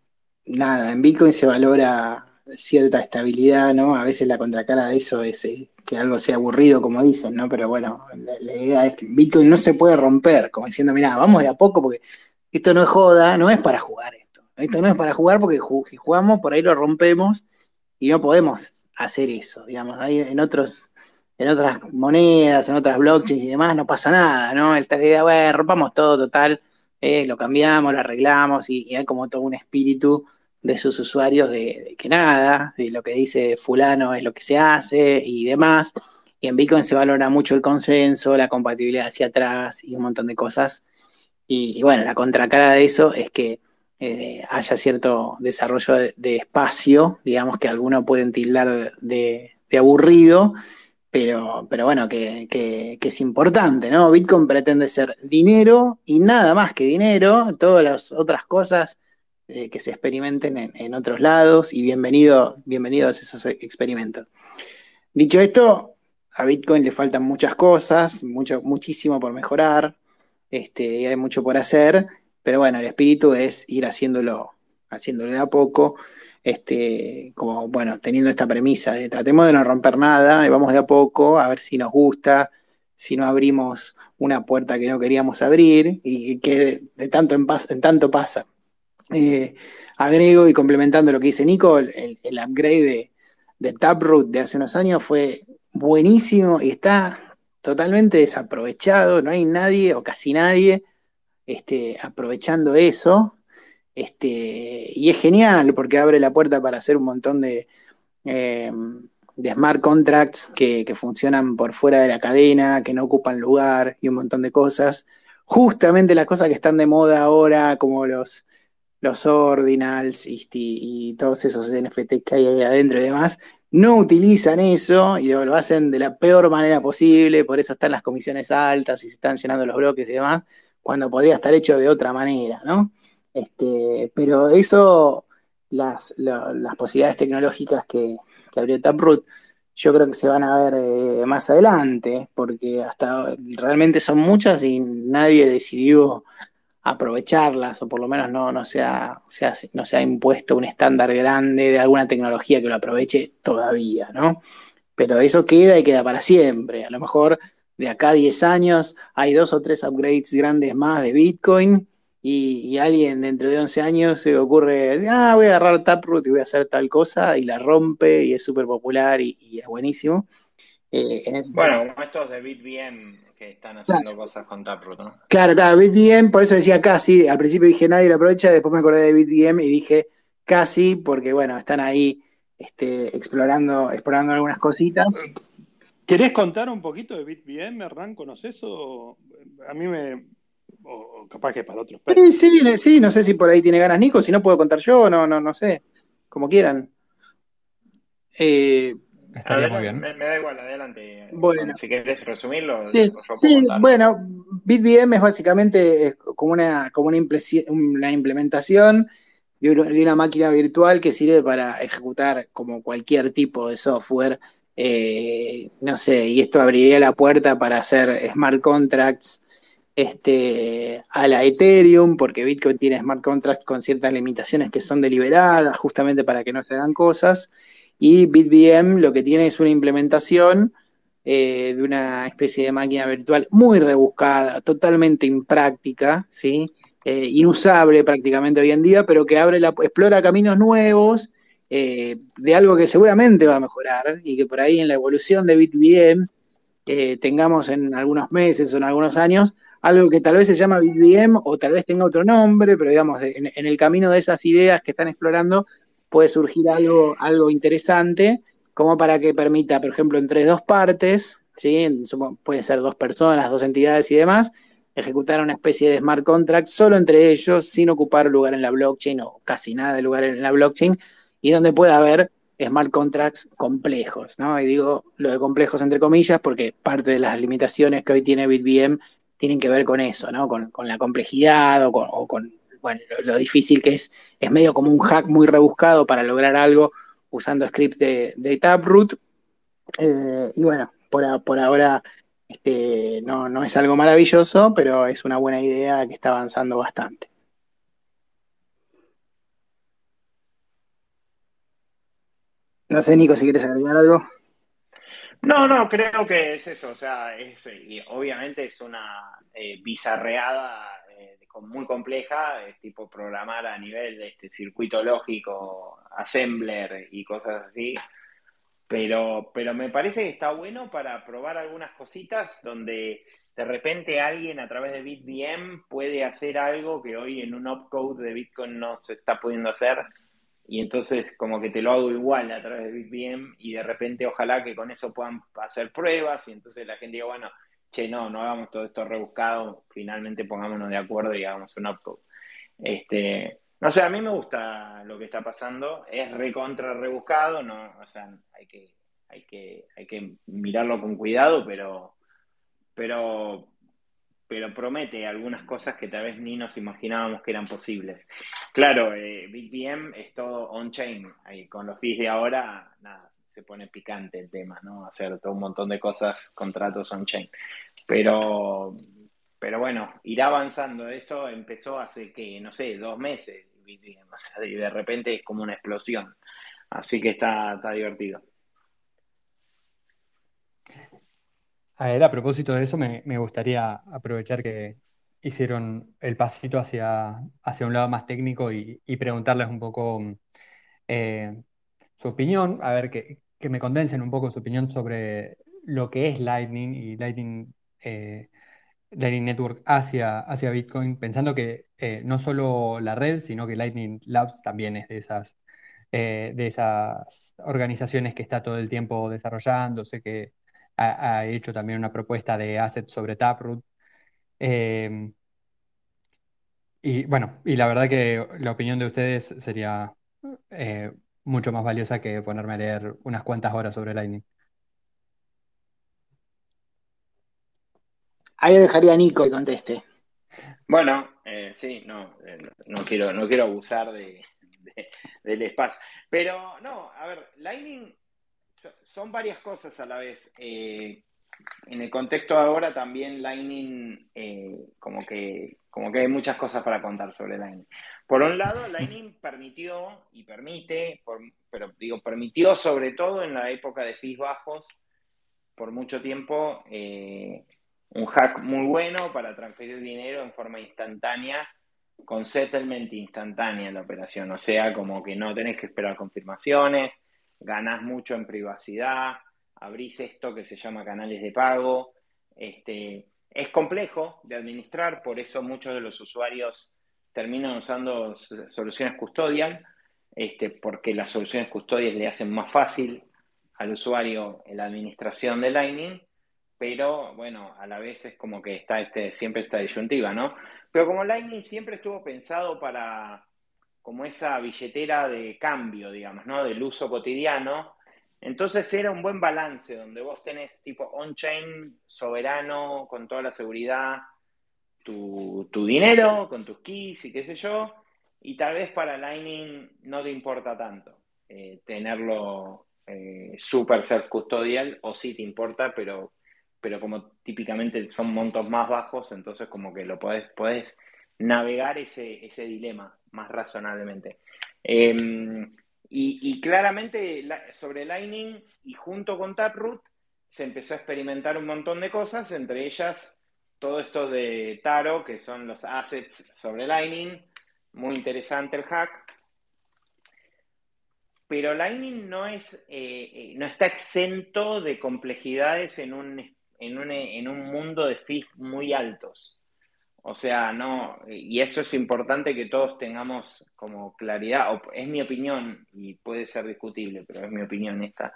nada, en Bitcoin se valora cierta estabilidad, ¿no? A veces la contracara de eso es eh, que algo sea aburrido, como dicen, ¿no? Pero bueno, la, idea es que Bitcoin no se puede romper, como diciendo, mira, vamos de a poco porque esto no es joda, no es para jugar esto. Esto no es para jugar porque si jugamos, por ahí lo rompemos y no podemos hacer eso, digamos. Hay en otros, en otras monedas, en otras blockchains y demás, no pasa nada, ¿no? Esta idea, bueno, rompamos todo, total, eh, lo cambiamos, lo arreglamos y, hay como todo un espíritu de sus usuarios de, que nada, de lo que dice fulano es lo que se hace y demás. Y en Bitcoin se valora mucho el consenso, la compatibilidad hacia atrás y un montón de cosas. Y, bueno, la contracara de eso es que eh, haya cierto desarrollo de, espacio, digamos que algunos pueden tildar de, aburrido, pero, pero bueno, que, que, es importante, ¿no? Bitcoin pretende ser dinero y nada más que dinero, todas las otras cosas eh, que se experimenten en, otros lados y bienvenido, bienvenidos a esos experimentos. Dicho esto, a Bitcoin le faltan muchas cosas, mucho, muchísimo por mejorar, este, hay mucho por hacer, pero bueno, el espíritu es ir haciéndolo, haciéndolo de a poco. Este, como, bueno, teniendo esta premisa de tratemos de no romper nada y vamos de a poco a ver si nos gusta, si no abrimos una puerta que no queríamos abrir y que de tanto en, en tanto pasa. Eh, agrego y complementando lo que dice Nico, el, upgrade de, de, Taproot de hace unos años fue buenísimo y está totalmente desaprovechado, no hay nadie o casi nadie este, aprovechando eso. Este, y es genial porque abre la puerta para hacer un montón de, eh, smart contracts que, funcionan por fuera de la cadena, que no ocupan lugar y un montón de cosas. Justamente las cosas que están de moda ahora, como los, los ordinals y, todos esos NFT que hay ahí adentro y demás, no utilizan eso y lo, hacen de la peor manera posible, por eso están las comisiones altas y se están llenando los bloques y demás, cuando podría estar hecho de otra manera, ¿no? Este, pero eso, las, posibilidades tecnológicas que, que, abrió Taproot, yo creo que se van a ver eh, más adelante, porque hasta realmente son muchas y nadie decidió aprovecharlas, o por lo menos no, no, se ha, no se ha impuesto un estándar grande de alguna tecnología que lo aproveche todavía, ¿no? Pero eso queda y queda para siempre. A lo mejor de acá a 10 años hay dos o tres upgrades grandes más de Bitcoin y, alguien dentro de 11 años se ocurre, ah, voy a agarrar Taproot y voy a hacer tal cosa y la rompe y es súper popular y, es buenísimo. Eh, bueno, como estos de BitVM que están haciendo cosas con Taproot, ¿no? Claro, claro, BitVM, por eso decía casi, al principio dije nadie lo aprovecha, después me acordé de BitVM y dije casi, porque bueno, están ahí este, explorando, explorando algunas cositas. ¿Querés contar un poquito de BitVM, Hernán? ¿Conoces eso? A mí me, o, capaz que para otros. Sí, sí, sí, no sé si por ahí tiene ganas Nico, si no puedo contar yo, no, no, no sé, como quieran. Eh, muy bien. Me, da igual, adelante. Bueno. Si querés resumirlo, sí, bueno, BitVM es básicamente como una, como una, implementación de una máquina virtual que sirve para ejecutar como cualquier tipo de software. Eh, no sé, y esto abriría la puerta para hacer smart contracts este, a la Ethereum, porque Bitcoin tiene smart contracts con ciertas limitaciones que son deliberadas, justamente para que no se hagan cosas. Y BitVM lo que tiene es una implementación eh, de una especie de máquina virtual muy rebuscada, totalmente impráctica, ¿sí? Eh, inusable prácticamente hoy en día, pero que abre la, explora caminos nuevos eh, de algo que seguramente va a mejorar y que por ahí en la evolución de BitVM tengamos en algunos meses o en algunos años algo que tal vez se llama BBM o tal vez tenga otro nombre, pero digamos, en, el camino de esas ideas que están explorando puede surgir algo, algo interesante, como para que permita, por ejemplo, entre dos partes, ¿sí? pueden ser dos personas, dos entidades y demás, ejecutar una especie de smart contract solo entre ellos, sin ocupar lugar en la blockchain o casi nada de lugar en la blockchain, y donde pueda haber smart contracts complejos, ¿no? Y digo lo de complejos entre comillas porque parte de las limitaciones que hoy tiene BitVM tienen que ver con eso, ¿no? Con, la complejidad o con, lo, difícil que es. Es medio como un hack muy rebuscado para lograr algo usando scripts de, Taproot. Eh, y bueno, por, ahora este, no, no es algo maravilloso, pero es una buena idea que está avanzando bastante. No sé, Nico, si quieres agregar algo. No, no, creo que es eso, o sea, es, y obviamente es una eh, bizarreada eh, muy compleja, tipo programar a nivel de este circuito lógico, assembler y cosas así, pero, pero me parece que está bueno para probar algunas cositas donde de repente alguien a través de BitVM puede hacer algo que hoy en un opcode de Bitcoin no se está pudiendo hacer y entonces como que te lo hago igual a través de BitVM y de repente ojalá que con eso puedan hacer pruebas y entonces la gente diga, bueno, che, no, no hagamos todo esto rebuscado, finalmente pongámonos de acuerdo y hagamos un upcode. Este, no sé, a mí me gusta lo que está pasando, es recontra rebuscado, no, o sea, hay que, hay que, hay que mirarlo con cuidado, pero, pero pero promete algunas cosas que tal vez ni nos imaginábamos que eran posibles. Claro, eh, es todo on-chain, con los fees de ahora, nada, se pone picante el tema, ¿no? Hacer todo un montón de cosas, contratos on-chain. Pero, pero bueno, irá avanzando. Eso empezó hace que, no sé, dos meses. BitVM, o sea, y de repente es como una explosión. Así que está, está divertido. A ver, a propósito de eso, me, gustaría aprovechar que hicieron el pasito hacia, hacia un lado más técnico y, preguntarles un poco eh, su opinión, a ver, que, que, me condensen un poco su opinión sobre lo que es Lightning y Lightning, eh, Lightning Network hacia, hacia Bitcoin, pensando que eh, no solo la red, sino que Lightning Labs también es de esas, de esas organizaciones que está todo el tiempo desarrollándose, que ha, hecho también una propuesta de assets sobre Taproot. Em, y bueno, y la verdad que la opinión de ustedes sería eh, mucho más valiosa que ponerme a leer unas cuantas horas sobre Lightning. Ahí dejaría a Nico que conteste. Bueno, eh, sí, no, eh, no, quiero, no quiero abusar de, del espacio. Pero no, a ver, Lightning son varias cosas a la vez. Eh, en el contexto ahora también Lightning, eh, como, que, como que hay muchas cosas para contar sobre Lightning. Por un lado, Lightning permitió y permite, pero digo, permitió sobre todo en la época de fees bajos, por mucho tiempo, eh, un hack muy bueno para transferir dinero en forma instantánea, con settlement instantánea en la operación. O sea, como que no tenés que esperar confirmaciones, ganás mucho en privacidad, abrís esto que se llama canales de pago. Este, es complejo de administrar, por eso muchos de los usuarios terminan usando soluciones custodial, este, porque las soluciones custodiales le hacen más fácil al usuario la administración de Lightning, pero bueno, a la vez es como que está este, siempre esta disyuntiva, ¿no? Pero como Lightning siempre estuvo pensado para como esa billetera de cambio, digamos, ¿no? Del uso cotidiano. Entonces era un buen balance donde vos tenés tipo on-chain, soberano, con toda la seguridad, tu, dinero, con tus keys y qué sé yo, y tal vez para Lightning no te importa tanto eh, tenerlo eh, super self-custodial, o sí te importa, pero, pero como típicamente son montos más bajos, entonces como que lo podés, podés navegar ese, ese dilema más razonablemente. Em, y, claramente sobre Lightning y junto con Taproot se empezó a experimentar un montón de cosas, entre ellas todo esto de Taro, que son los assets sobre Lightning. Muy interesante el hack. Pero Lightning no, es, eh, eh, no está exento de complejidades en un, en un, en un mundo de fees muy altos. O sea, no, y eso es importante que todos tengamos como claridad, es mi opinión, y puede ser discutible, pero es mi opinión esta.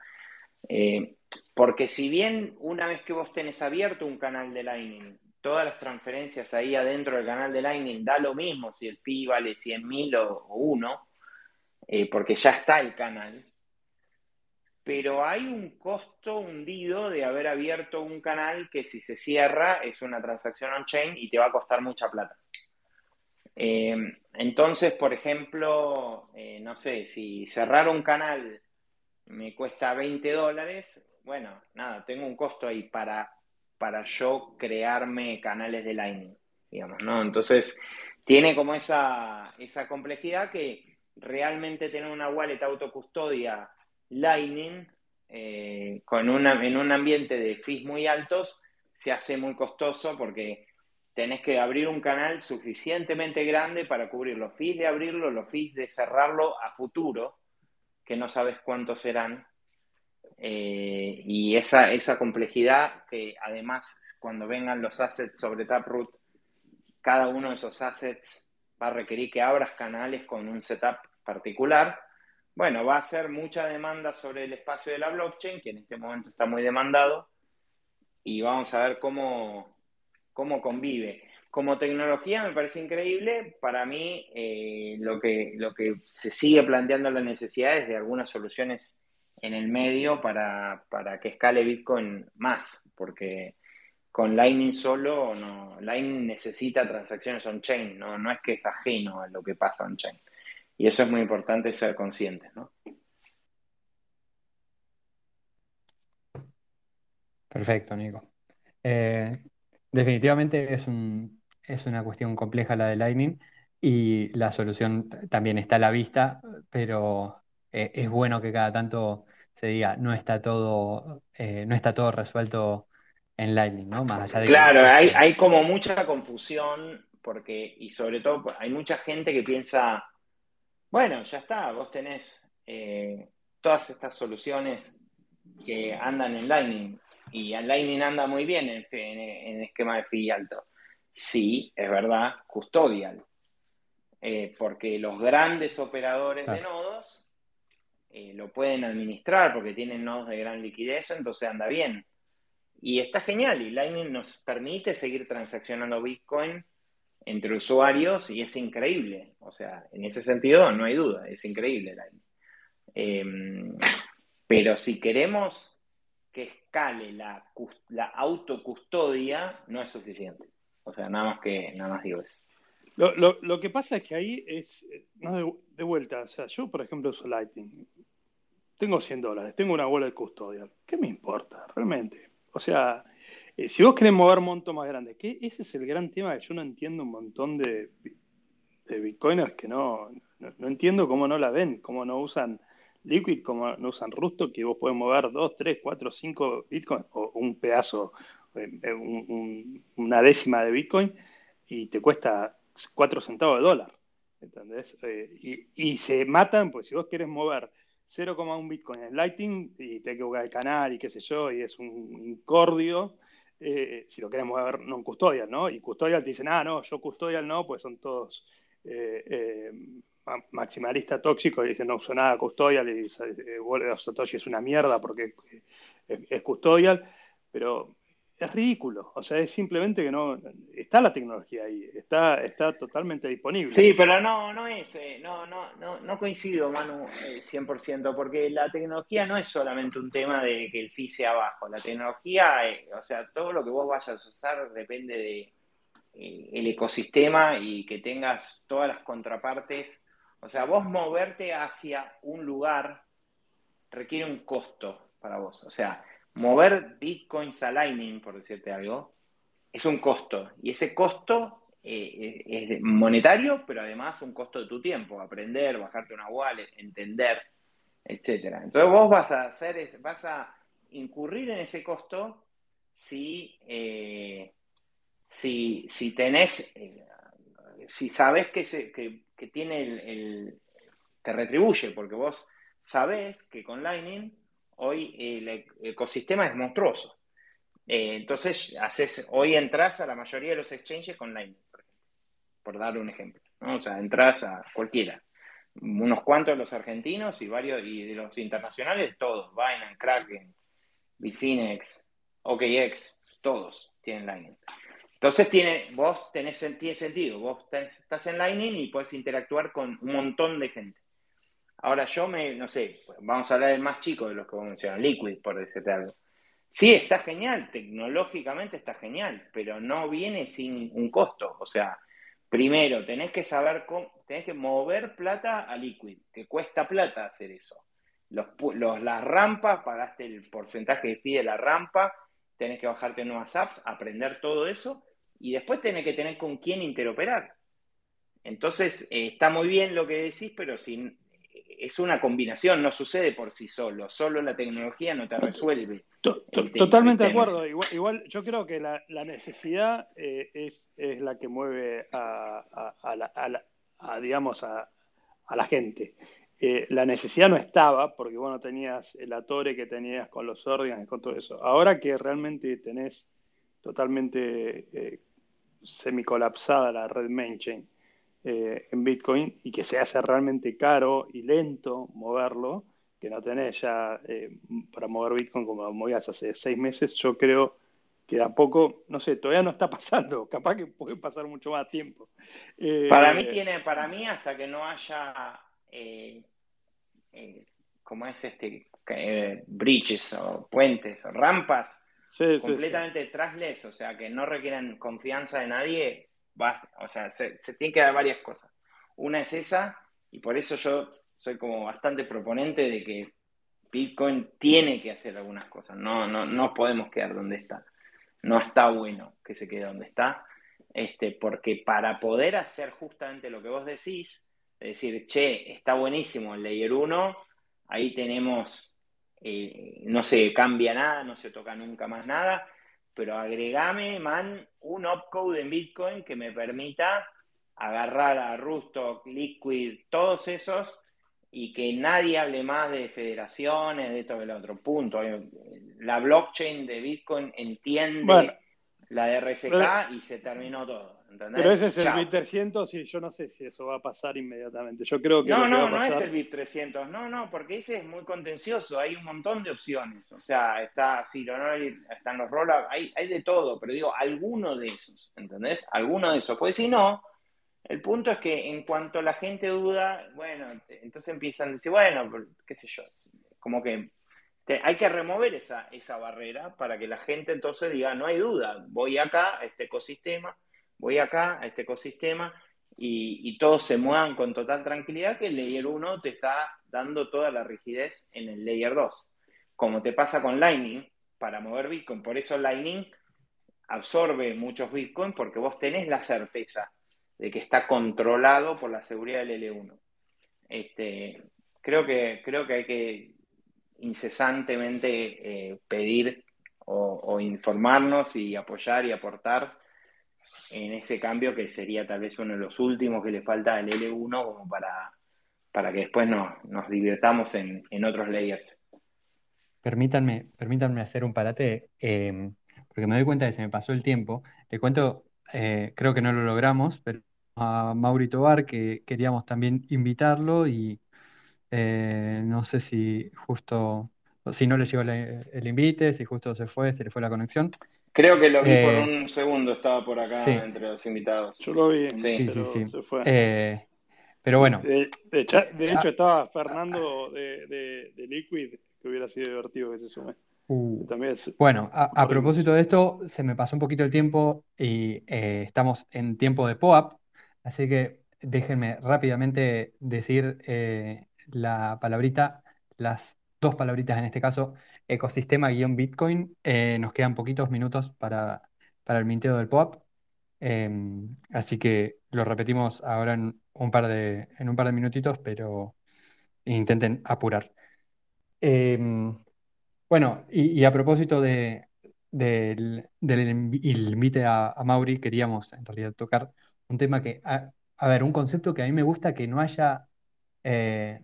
Eh, porque si bien una vez que vos tenés abierto un canal de Lightning, todas las transferencias ahí adentro del canal de Lightning da lo mismo si el fee vale 100.000 o, o 1, eh, porque ya está el canal, pero hay un costo hundido de haber abierto un canal que si se cierra es una transacción on-chain y te va a costar mucha plata. Eh, entonces, por ejemplo, eh, no sé, si cerrar un canal me cuesta 20 dólares, bueno, nada, tengo un costo ahí para, para yo crearme canales de Lightning, digamos, ¿no? Entonces, tiene como esa, esa complejidad que realmente tener una wallet autocustodia Lightning eh, con en un ambiente de fees muy altos se hace muy costoso porque tenés que abrir un canal suficientemente grande para cubrir los fees de abrirlo, los fees de cerrarlo a futuro, que no sabes cuántos serán. Eh, y esa, esa complejidad que además cuando vengan los assets sobre Taproot, cada uno de esos assets va a requerir que abras canales con un setup particular bueno, va a ser mucha demanda sobre el espacio de la blockchain, que en este momento está muy demandado, y vamos a ver cómo, cómo convive. Como tecnología me parece increíble. Para mí, eh, lo, que, lo que se sigue planteando la necesidad es de algunas soluciones en el medio para, para que escale Bitcoin más, porque con Lightning solo, no, Lightning necesita transacciones on-chain, no, no es que es ajeno a lo que pasa on-chain. Y eso es muy importante ser conscientes, ¿no? Perfecto, Nico. Eh, definitivamente es, un, es una cuestión compleja la de Lightning y la solución también está a la vista, pero eh, es bueno que cada tanto se diga, no está todo, eh, no está todo resuelto en Lightning, ¿no? Más allá de claro, hay, hay como mucha confusión porque, y sobre todo hay mucha gente que piensa, bueno, ya está, vos tenés eh, todas estas soluciones que andan en Lightning y Lightning anda muy bien en, en, esquema de fee alto. Sí, es verdad, custodial. Eh, porque los grandes operadores de nodos eh, lo pueden administrar porque tienen nodos de gran liquidez, entonces anda bien. Y está genial, y Lightning nos permite seguir transaccionando Bitcoin entre usuarios y es increíble. O sea, en ese sentido no hay duda, es increíble Lightning. Em, pero si queremos que escale la, la autocustodia, no es suficiente. O sea, nada más que nada más digo eso. Lo, lo, que pasa es que ahí es, no de, vuelta, o sea, yo por ejemplo uso Lightning, tengo 100 dólares, tengo una bola de custodia, ¿qué me importa realmente? O sea, eh, si vos querés mover monto más grande, que ese es el gran tema que yo no entiendo un montón de, de bitcoiners que no, no, entiendo cómo no la ven, cómo no usan Liquid, cómo no usan Rusto, que vos podés mover 2, 3, 4, 5 bitcoins o un pedazo, eh, una décima de bitcoin y te cuesta 4 centavos de dólar. ¿Entendés? Eh, y, se matan, pues si vos querés mover 0,1 Bitcoin en Lightning y te buscar el canal y qué sé yo, y es un incordio, eh, si lo querés mover no en custodial, ¿no? Y custodial te dicen, ah, no, yo custodial no, pues son todos eh, maximalistas tóxicos y dicen, no uso nada custodial y Satoshi es una mierda porque es custodial, pero es ridículo. O sea, es simplemente que no. Está la tecnología ahí, está, está totalmente disponible. Sí, pero no, no es. Eh, no, no, no, no coincido, Manu, 100%, eh, porque la tecnología no es solamente un tema de que el fee sea bajo. La tecnología, eh, o sea, todo lo que vos vayas a usar depende de el ecosistema y que tengas todas las contrapartes. O sea, vos moverte hacia un lugar requiere un costo para vos. O sea, mover bitcoins a Lightning, por decirte algo, es un costo. Y ese costo eh, es monetario, pero además un costo de tu tiempo. Aprender, bajarte una wallet, entender, etc. Entonces vos vas a hacer, vas a incurrir en ese costo si, eh, si, si, tenés, eh, si sabes que, se, que, tiene el, el, te retribuye, porque vos sabés que con Lightning Hoy el ecosistema es monstruoso. Eh, entonces, haces, hoy entras a la mayoría de los exchanges con Lightning, por, dar un ejemplo. O sea, entras a cualquiera. Unos cuantos de los argentinos y varios y de los internacionales, todos. Binance, Kraken, Bitfinex, OKX, todos tienen Lightning. Entonces tiene, vos tenés, sentido, vos estás en Lightning y puedes interactuar con un montón de gente. Ahora yo me, no sé, vamos a hablar del más chico de los que vos mencionas, Liquid, por decirte algo. Sí, está genial, tecnológicamente está genial, pero no viene sin un costo. O sea, primero tenés que saber cómo, tenés que mover plata a Liquid, que cuesta plata hacer eso. Los, las rampas, pagaste el porcentaje que pide la rampa, tenés que bajarte nuevas apps, aprender todo eso, y después tenés que tener con quién interoperar. Entonces, eh, está muy bien lo que decís, pero sin, es una combinación, no sucede por sí solo, solo la tecnología no te resuelve. Totalmente de acuerdo, igual, yo creo que la, necesidad eh, es, la que mueve a, la, digamos, a, la gente. Eh, la necesidad no estaba porque bueno tenías el atore que tenías con los órganos y con todo eso. Ahora que realmente tenés totalmente eh, semicolapsada la red mainchain, eh, en Bitcoin y que se hace realmente caro y lento moverlo, que no tenés ya eh, para mover Bitcoin como lo movías hace seis meses, yo creo que a poco, no sé, todavía no está pasando, capaz que puede pasar mucho más tiempo. Eh, para mí tiene, para mí hasta que no haya, como es este, bridges o puentes o rampas completamente trasles, o sea, que no requieren confianza de nadie, o sea, se, tienen que dar varias cosas. Una es esa, y por eso yo soy como bastante proponente de que Bitcoin tiene que hacer algunas cosas. No, no, no podemos quedar donde está. No está bueno que se quede donde está. este, porque para poder hacer justamente lo que vos decís, es decir, che, está buenísimo el Layer 1, ahí tenemos, eh, no se cambia nada, no se toca nunca más nada, pero agregame, man, un opcode en Bitcoin que me permita agarrar a Rustock, Liquid, todos esos, y que nadie hable más de federaciones, de todo el otro. Punto. La blockchain de Bitcoin entiende la de RSK y se terminó todo. Pero ese es el BIP 300 y yo no sé si eso va a pasar inmediatamente. Yo creo que. No, no, no es el BIP 300. No, no, porque ese es muy contencioso. Hay un montón de opciones. O sea, está Cironori, están los rollups, hay, hay de todo. Pero digo, alguno de esos, ¿entendés? Alguno de esos. Pues si no, el punto es que en cuanto la gente duda, bueno, entonces empiezan a decir, bueno, qué sé yo, como que hay que remover esa, esa barrera para que la gente entonces diga, no hay duda, voy acá a este ecosistema, voy acá a este ecosistema y, todos se muevan con total tranquilidad que el layer 1 te está dando toda la rigidez en el layer 2. Como te pasa con Lightning, para mover Bitcoin, por eso Lightning absorbe muchos Bitcoin porque vos tenés la certeza de que está controlado por la seguridad del L1. Este, creo, que, creo que hay que incesantemente eh, pedir o, informarnos y apoyar y aportar en ese cambio que sería tal vez uno de los últimos que le falta al L1 como para, para que después nos, nos divirtamos en, otros layers. Permítanme, permítanme hacer un parate, eh, porque me doy cuenta de que se me pasó el tiempo. Le cuento eh, creo que no lo logramos, pero a Maurito Bar, que queríamos también invitarlo y eh, no sé si justo, si no le llegó el invite, si justo se fue, se le fue la conexión. Creo que lo vi por eh, un segundo, estaba por acá entre los invitados. Yo lo vi, sí, sí, sí. Se fue. pero bueno. De, hecho, estaba Fernando de, de Liquid, que hubiera sido divertido que se sume. Uh, bueno, a, propósito de esto, se me pasó un poquito el tiempo y eh, estamos en tiempo de POAP, así que déjenme rápidamente decir eh, la palabrita, las dos palabritas en este caso, ecosistema-bitcoin. Eh, nos quedan poquitos minutos para, para el minteo del POAP, em, así que lo repetimos ahora en un par de, en un par de minutitos, pero intenten apurar. Em, bueno, y, a propósito de, del, invite a, Mauri, queríamos en realidad tocar un tema que, a, ver, un concepto que a mí me gusta que no haya, eh,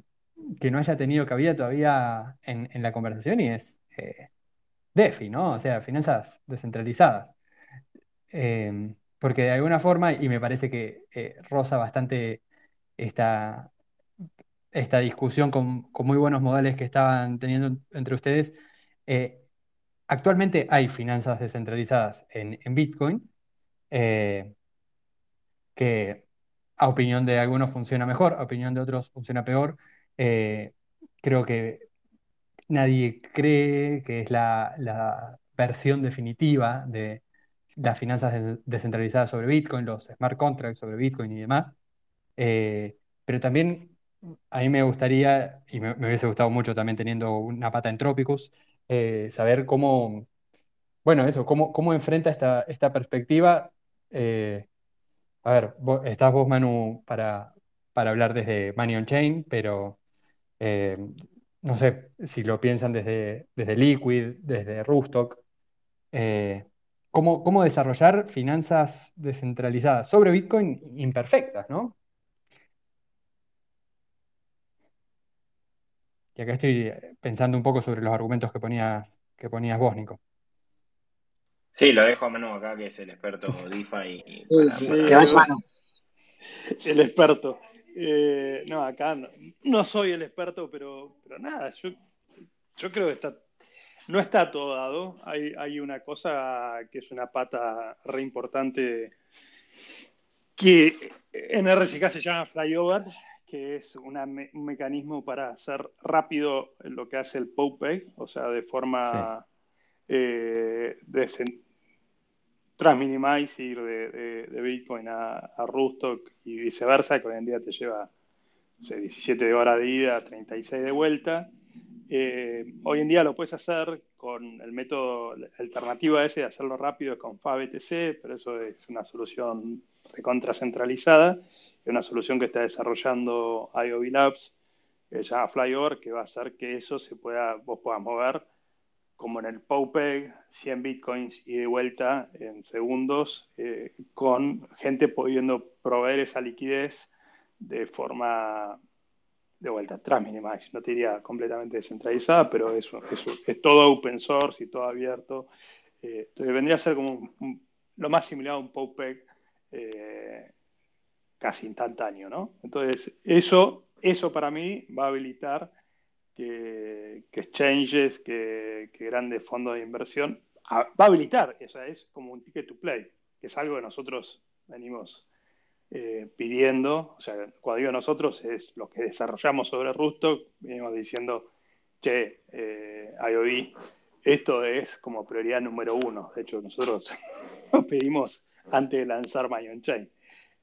que no haya tenido cabida todavía en, la conversación y es eh, DeFi, ¿no? O sea, finanzas descentralizadas. Em, porque de alguna forma, y me parece que eh, roza bastante esta, esta discusión con, con muy buenos modales que estaban teniendo entre ustedes, eh, actualmente hay finanzas descentralizadas en, Bitcoin, eh, que a opinión de algunos funciona mejor, a opinión de otros funciona peor. Eh, creo que nadie cree que es la, versión definitiva de las finanzas descentralizadas sobre Bitcoin, los smart contracts sobre Bitcoin y demás. pero también a mí me gustaría, y me, hubiese gustado mucho también teniendo una pata en Tropicus, eh, saber cómo, bueno, eso, cómo, cómo enfrenta esta, esta perspectiva. Eh, a ver, estás vos, Manu, para, para hablar desde Money on Chain, pero eh, no sé si lo piensan desde, desde Liquid, desde Rustock. ¿cómo, ¿Cómo desarrollar finanzas descentralizadas sobre Bitcoin imperfectas, ¿no? Y acá estoy pensando un poco sobre los argumentos que ponías, que ponías vos, Nico. Sí, lo dejo a Manu acá, que es el experto DeFi. Y El experto. Eh, no, acá no, soy el experto, pero, pero nada, yo, yo creo que está, no está todo dado. Hay, hay una cosa que es una pata re importante que en RCK se llama flyover, que es un mecanismo para hacer rápido lo que hace el POPay, o sea, de forma eh, de transminimize ir de, Bitcoin a, a Rustock y viceversa, que hoy en día te lleva 17 horas de ida, 36 de vuelta. Eh, hoy en día lo puedes hacer con el método alternativo a ese de hacerlo rápido con FABTC, pero eso es una solución recontra centralizada, es una solución que está desarrollando IOV Labs, que se llama Flyover, que va a hacer que eso se pueda, vos puedas mover como en el PowPeg, 100 bitcoins y de vuelta en segundos, eh, con gente pudiendo proveer esa liquidez de forma de vuelta, tras Minimize, no te diría completamente descentralizada, pero eso, es todo open source y todo abierto. Eh, entonces vendría a ser como lo más similar a un PowPeg eh, casi instantáneo, ¿no? Entonces, eso, eso para mí va a habilitar que, exchanges, que, grandes fondos de inversión, va a habilitar, o es como un ticket to play, que es algo que nosotros venimos eh, pidiendo, o sea, cuando digo nosotros es lo que desarrollamos sobre Rusto, venimos diciendo, che, eh, IOV, esto es como prioridad número uno. De hecho, nosotros lo pedimos antes de lanzar My Chain.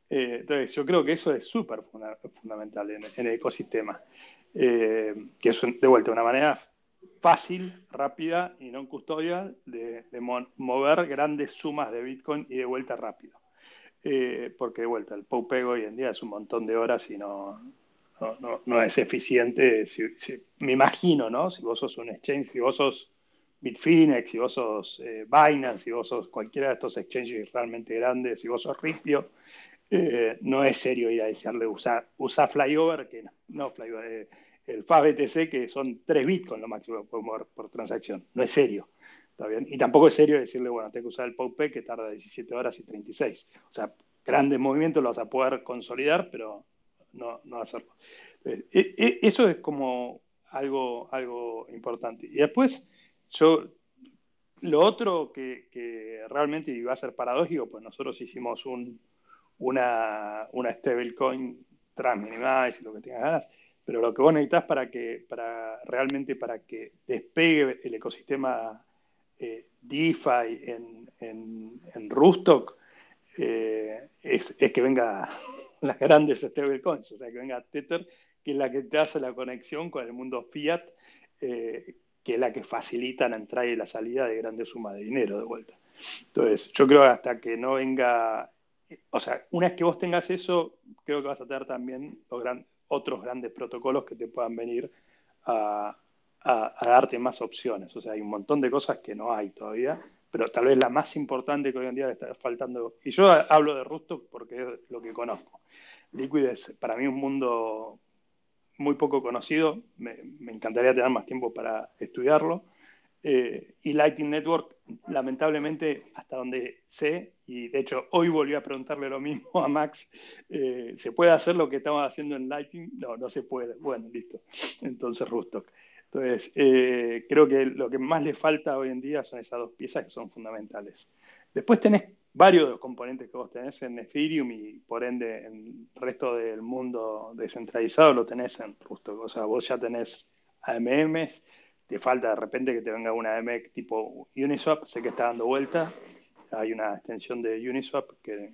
Eh, entonces, yo creo que eso es súper fundamental en, el ecosistema, que es de vuelta una manera fácil, rápida y no custodial de, mover grandes sumas de Bitcoin y de vuelta rápido. Eh, porque de vuelta, el POUPEG hoy en día es un montón de horas y no, no, es eficiente. me imagino, ¿no? Si vos sos un exchange, si vos sos Bitfinex, si vos sos eh, Binance, si vos sos cualquiera de estos exchanges realmente grandes, si vos sos Ripio, eh, no es serio ir a decirle usar usa Flyover, que no, Flyover, el FABTC, que son 3 Bitcoin lo máximo que podemos por transacción. No es serio. Y tampoco es serio decirle, bueno, tengo que usar el POUPE que tarda 17 horas y 36. O sea, grandes movimientos los vas a poder consolidar, pero no, no hacerlo. E, e, eso es como algo, algo importante. Y después, yo, lo otro que, realmente iba a ser paradójico, pues nosotros hicimos un, una, una stablecoin tras y lo que tengas ganas, pero lo que vos necesitas para que, para realmente para que despegue el ecosistema eh, DeFi en, en, Rustock eh, es, que venga las grandes stablecoins, o sea, que venga Tether, que es la que te hace la conexión con el mundo fiat, eh, que es la que facilita la entrada y la salida de grandes sumas de dinero de vuelta. Entonces, yo creo que hasta que no venga, o sea, una vez que vos tengas eso, creo que vas a tener también otros grandes protocolos que te puedan venir a, darte más opciones. O sea, hay un montón de cosas que no hay todavía, pero tal vez la más importante que hoy en día está faltando, y yo hablo de Rusto porque es lo que conozco. Liquid es para mí un mundo muy poco conocido, me, encantaría tener más tiempo para estudiarlo. Eh, y Lightning Network, lamentablemente, hasta donde sé, y de hecho hoy volví a preguntarle lo mismo a Max, eh, ¿se puede hacer lo que estamos haciendo en Lightning? No, no se puede. Bueno, listo. Entonces, Rustock. Entonces, eh, creo que lo que más le falta hoy en día son esas dos piezas que son fundamentales. Después tenés varios de los componentes que vos tenés en Ethereum y por ende en el resto del mundo descentralizado lo tenés en Rusto. O sea, vos ya tenés AMMs, te falta de repente que te venga una AMX tipo Uniswap, sé que está dando vuelta, hay una extensión de Uniswap que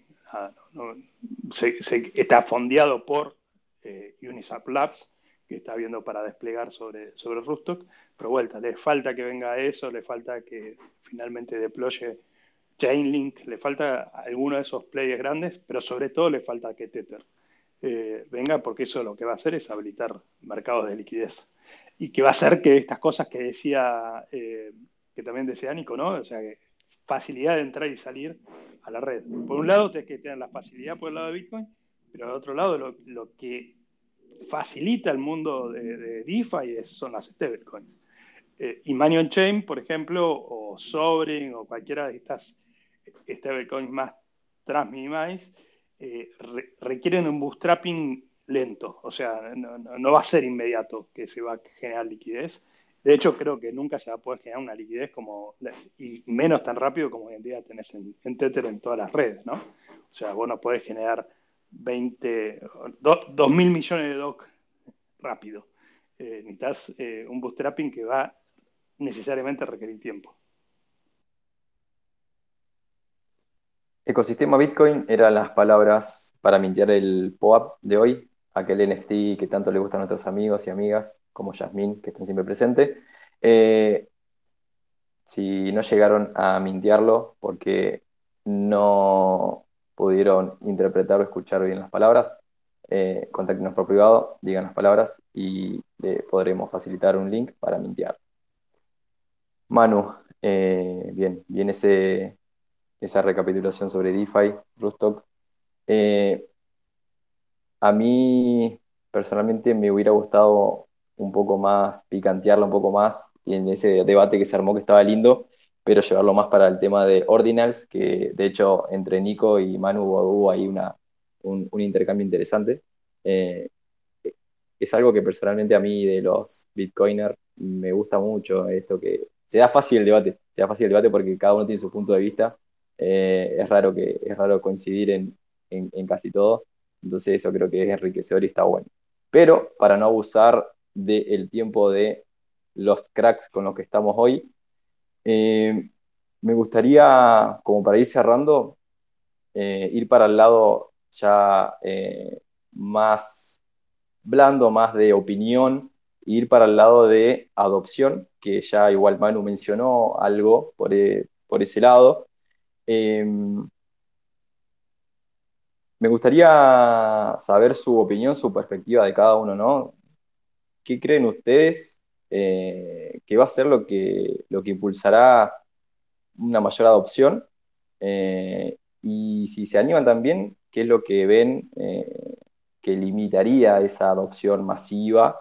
está fondeado por eh, Uniswap Labs, que está viendo para desplegar sobre, sobre Rustock. Pero vuelta, le falta que venga eso, le falta que finalmente deploye Chainlink, le falta alguno de esos players grandes, pero sobre todo le falta que Tether eh, venga, porque eso lo que va a hacer es habilitar mercados de liquidez. Y que va a hacer que estas cosas que decía, eh, que también decía Nico, ¿no? O sea, facilidad de entrar y salir a la red. Por un lado, tienes que tener la facilidad por el lado de Bitcoin, pero por otro lado, lo, que facilita el mundo de, de DeFi son las stablecoins. Eh, y Manion Chain, por ejemplo, o Sovereign, o cualquiera de estas stablecoins más transminimáis, eh, requieren un bootstrapping lento, o sea, no, va a ser inmediato que se va a generar liquidez. De hecho, creo que nunca se va a poder generar una liquidez como, y menos tan rápido como hoy en día tenés en, en Tether en todas las redes, ¿no? O sea, vos no podés generar 20, 2 mil millones de DOC rápido. Eh, necesitas eh, un bootstrapping que va necesariamente a requerir tiempo. Ecosistema Bitcoin eran las palabras para mintear el POAP de hoy. Aquel NFT que tanto le gusta a nuestros amigos y amigas, como Yasmín, que están siempre presentes. Eh, si no llegaron a mintearlo porque no pudieron interpretar o escuchar bien las palabras, eh, contáctenos por privado, digan las palabras y le podremos facilitar un link para mintear. Manu, eh, bien, bien esa recapitulación sobre DeFi, Rustock. Eh, a mí personalmente me hubiera gustado un poco más, picantearlo un poco más, en ese debate que se armó que estaba lindo, pero llevarlo más para el tema de Ordinals, que de hecho entre Nico y Manu hubo ahí una, un, intercambio interesante. Eh, es algo que personalmente a mí de los Bitcoiners me gusta mucho, esto que se da fácil el debate, se fácil el debate porque cada uno tiene su punto de vista, eh, es, raro que, es raro coincidir en, en casi todo, entonces eso creo que es enriquecedor y está bueno. Pero para no abusar del tiempo de los cracks con los que estamos hoy, eh, me gustaría, como para ir cerrando, eh, ir para el lado ya eh, más blando, más de opinión, ir para el lado de adopción, que ya igual Manu mencionó algo por, por ese lado. Me gustaría saber su opinión, su perspectiva de cada uno, ¿no? ¿Qué creen ustedes eh, que va a ser lo que, lo que impulsará una mayor adopción? Eh, y si se animan también, ¿qué es lo que ven eh, que limitaría esa adopción masiva?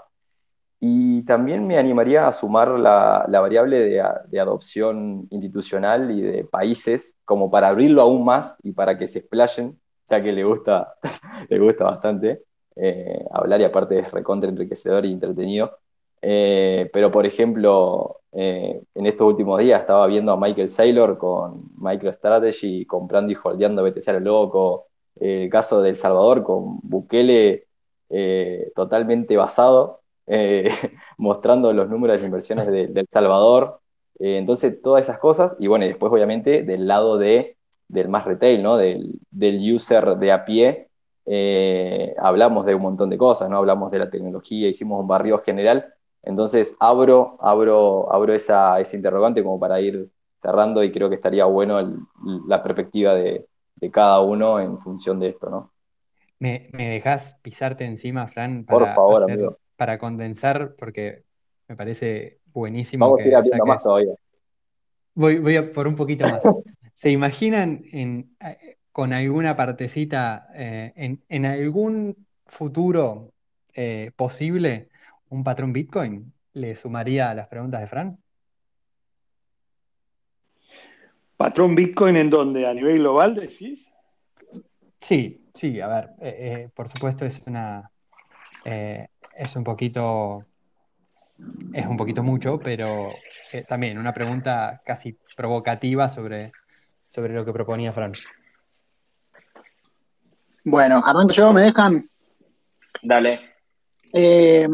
Y también me animaría a sumar la, variable de, de, adopción institucional y de países, como para abrirlo aún más y para que se explayen, ya que le gusta, le gusta bastante. Eh, hablar y aparte es recontra enriquecedor y entretenido. Eh, pero, por ejemplo, eh, en estos últimos días estaba viendo a Michael Saylor con MicroStrategy comprando y holdeando BTC a lo loco. el caso de El Salvador con Bukele totalmente basado, mostrando los números de inversiones de, El Salvador. entonces, todas esas cosas. Y bueno, y después, obviamente, del lado de, del más retail, ¿no? Del, del user de a pie eh, hablamos de un montón de cosas, ¿no? Hablamos de la tecnología, hicimos un barrio general. Entonces abro, abro, abro esa, ese interrogante como para ir cerrando y creo que estaría bueno la perspectiva de, cada uno en función de esto, ¿no? ¿Me, me dejas pisarte encima, Fran? Para Por favor, Para condensar, porque me parece buenísimo. Vamos a ir abriendo más todavía. Voy, voy a por un poquito más. ¿Se imaginan en, con alguna partecita eh, en, algún futuro eh, posible un patrón Bitcoin? ¿Le sumaría a las preguntas de Fran? ¿Patrón Bitcoin en dónde? ¿A nivel global decís? Sí, sí, a ver, eh, por supuesto es una. es un poquito. Es un poquito mucho, pero también una pregunta casi provocativa sobre, sobre lo que proponía Fran. Bueno, arranco yo, ¿me dejan? Dale. Eh,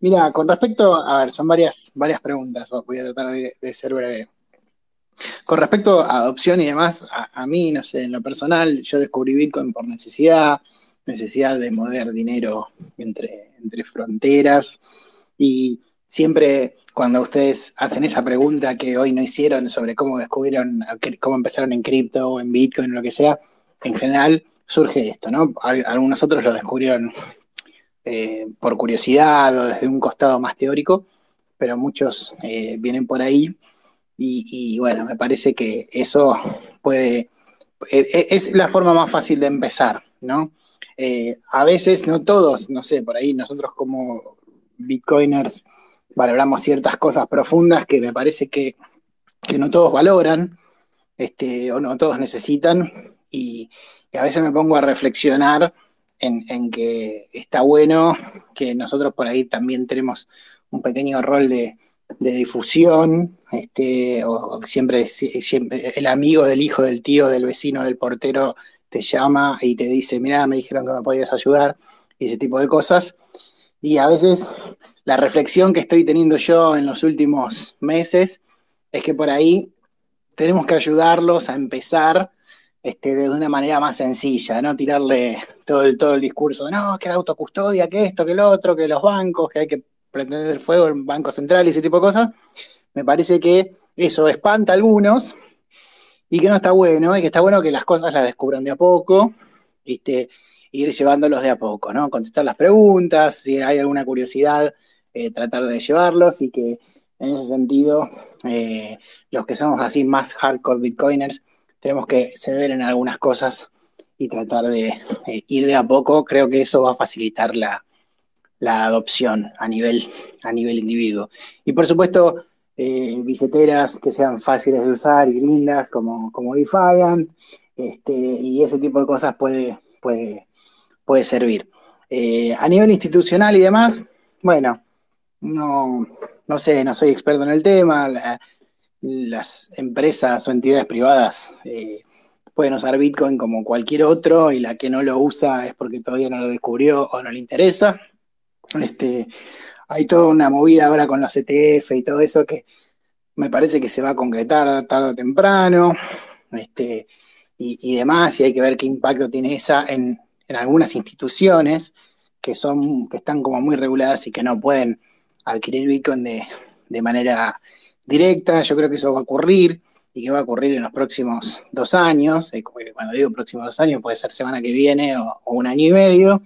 mira, con respecto, a ver, son varias, varias preguntas, voy a tratar de, ser breve. Con respecto a adopción y demás, a, mí, no sé, en lo personal, yo descubrí Bitcoin por necesidad, necesidad de mover dinero entre, entre fronteras y siempre cuando ustedes hacen esa pregunta que hoy no hicieron sobre cómo descubrieron, cómo empezaron en cripto o en Bitcoin o lo que sea, en general surge esto, ¿no? Algunos otros lo descubrieron eh, por curiosidad o desde un costado más teórico, pero muchos eh, vienen por ahí y, bueno, me parece que eso puede, e, e, es la forma más fácil de empezar, ¿no? Eh, a veces, no todos, no sé, por ahí nosotros como bitcoiners valoramos ciertas cosas profundas que me parece que, que no todos valoran este, o no todos necesitan y, a veces me pongo a reflexionar en, que está bueno que nosotros por ahí también tenemos un pequeño rol de, difusión, este, o, siempre, siempre el amigo del hijo del tío, del vecino, del portero te llama y te dice, mira, me dijeron que me podías ayudar, y ese tipo de cosas. Y a veces la reflexión que estoy teniendo yo en los últimos meses es que por ahí tenemos que ayudarlos a empezar este, de una manera más sencilla, no tirarle todo el, todo el discurso, no, que la autocustodia, que esto, que lo otro, que los bancos, que hay que pretender el fuego en Banco Central y ese tipo de cosas. Me parece que eso espanta a algunos y que no está bueno, y que está bueno que las cosas las descubran de a poco, este, ir llevándolos de a poco, ¿no? Contestar las preguntas, si hay alguna curiosidad, eh, tratar de llevarlos y que en ese sentido, eh, los que somos así más hardcore bitcoiners, tenemos que ceder en algunas cosas y tratar de ir de a poco. Creo que eso va a facilitar la, adopción a nivel, a nivel individuo. Y por supuesto, eh, que sean fáciles de usar y lindas como, como Defiant, este, y ese tipo de cosas puede, puede, puede servir. Eh, a nivel institucional y demás, bueno, no, no sé, no soy experto en el tema, las empresas o entidades privadas eh, pueden usar Bitcoin como cualquier otro y la que no lo usa es porque todavía no lo descubrió o no le interesa. Este, hay toda una movida ahora con los ETF y todo eso que me parece que se va a concretar tarde o temprano este, y, demás, y hay que ver qué impacto tiene esa en, algunas instituciones que, son, que están como muy reguladas y que no pueden adquirir Bitcoin de, de manera directa. Yo creo que eso va a ocurrir y que va a ocurrir en los próximos dos años. Cuando digo próximos dos años, puede ser semana que viene o, un año y medio,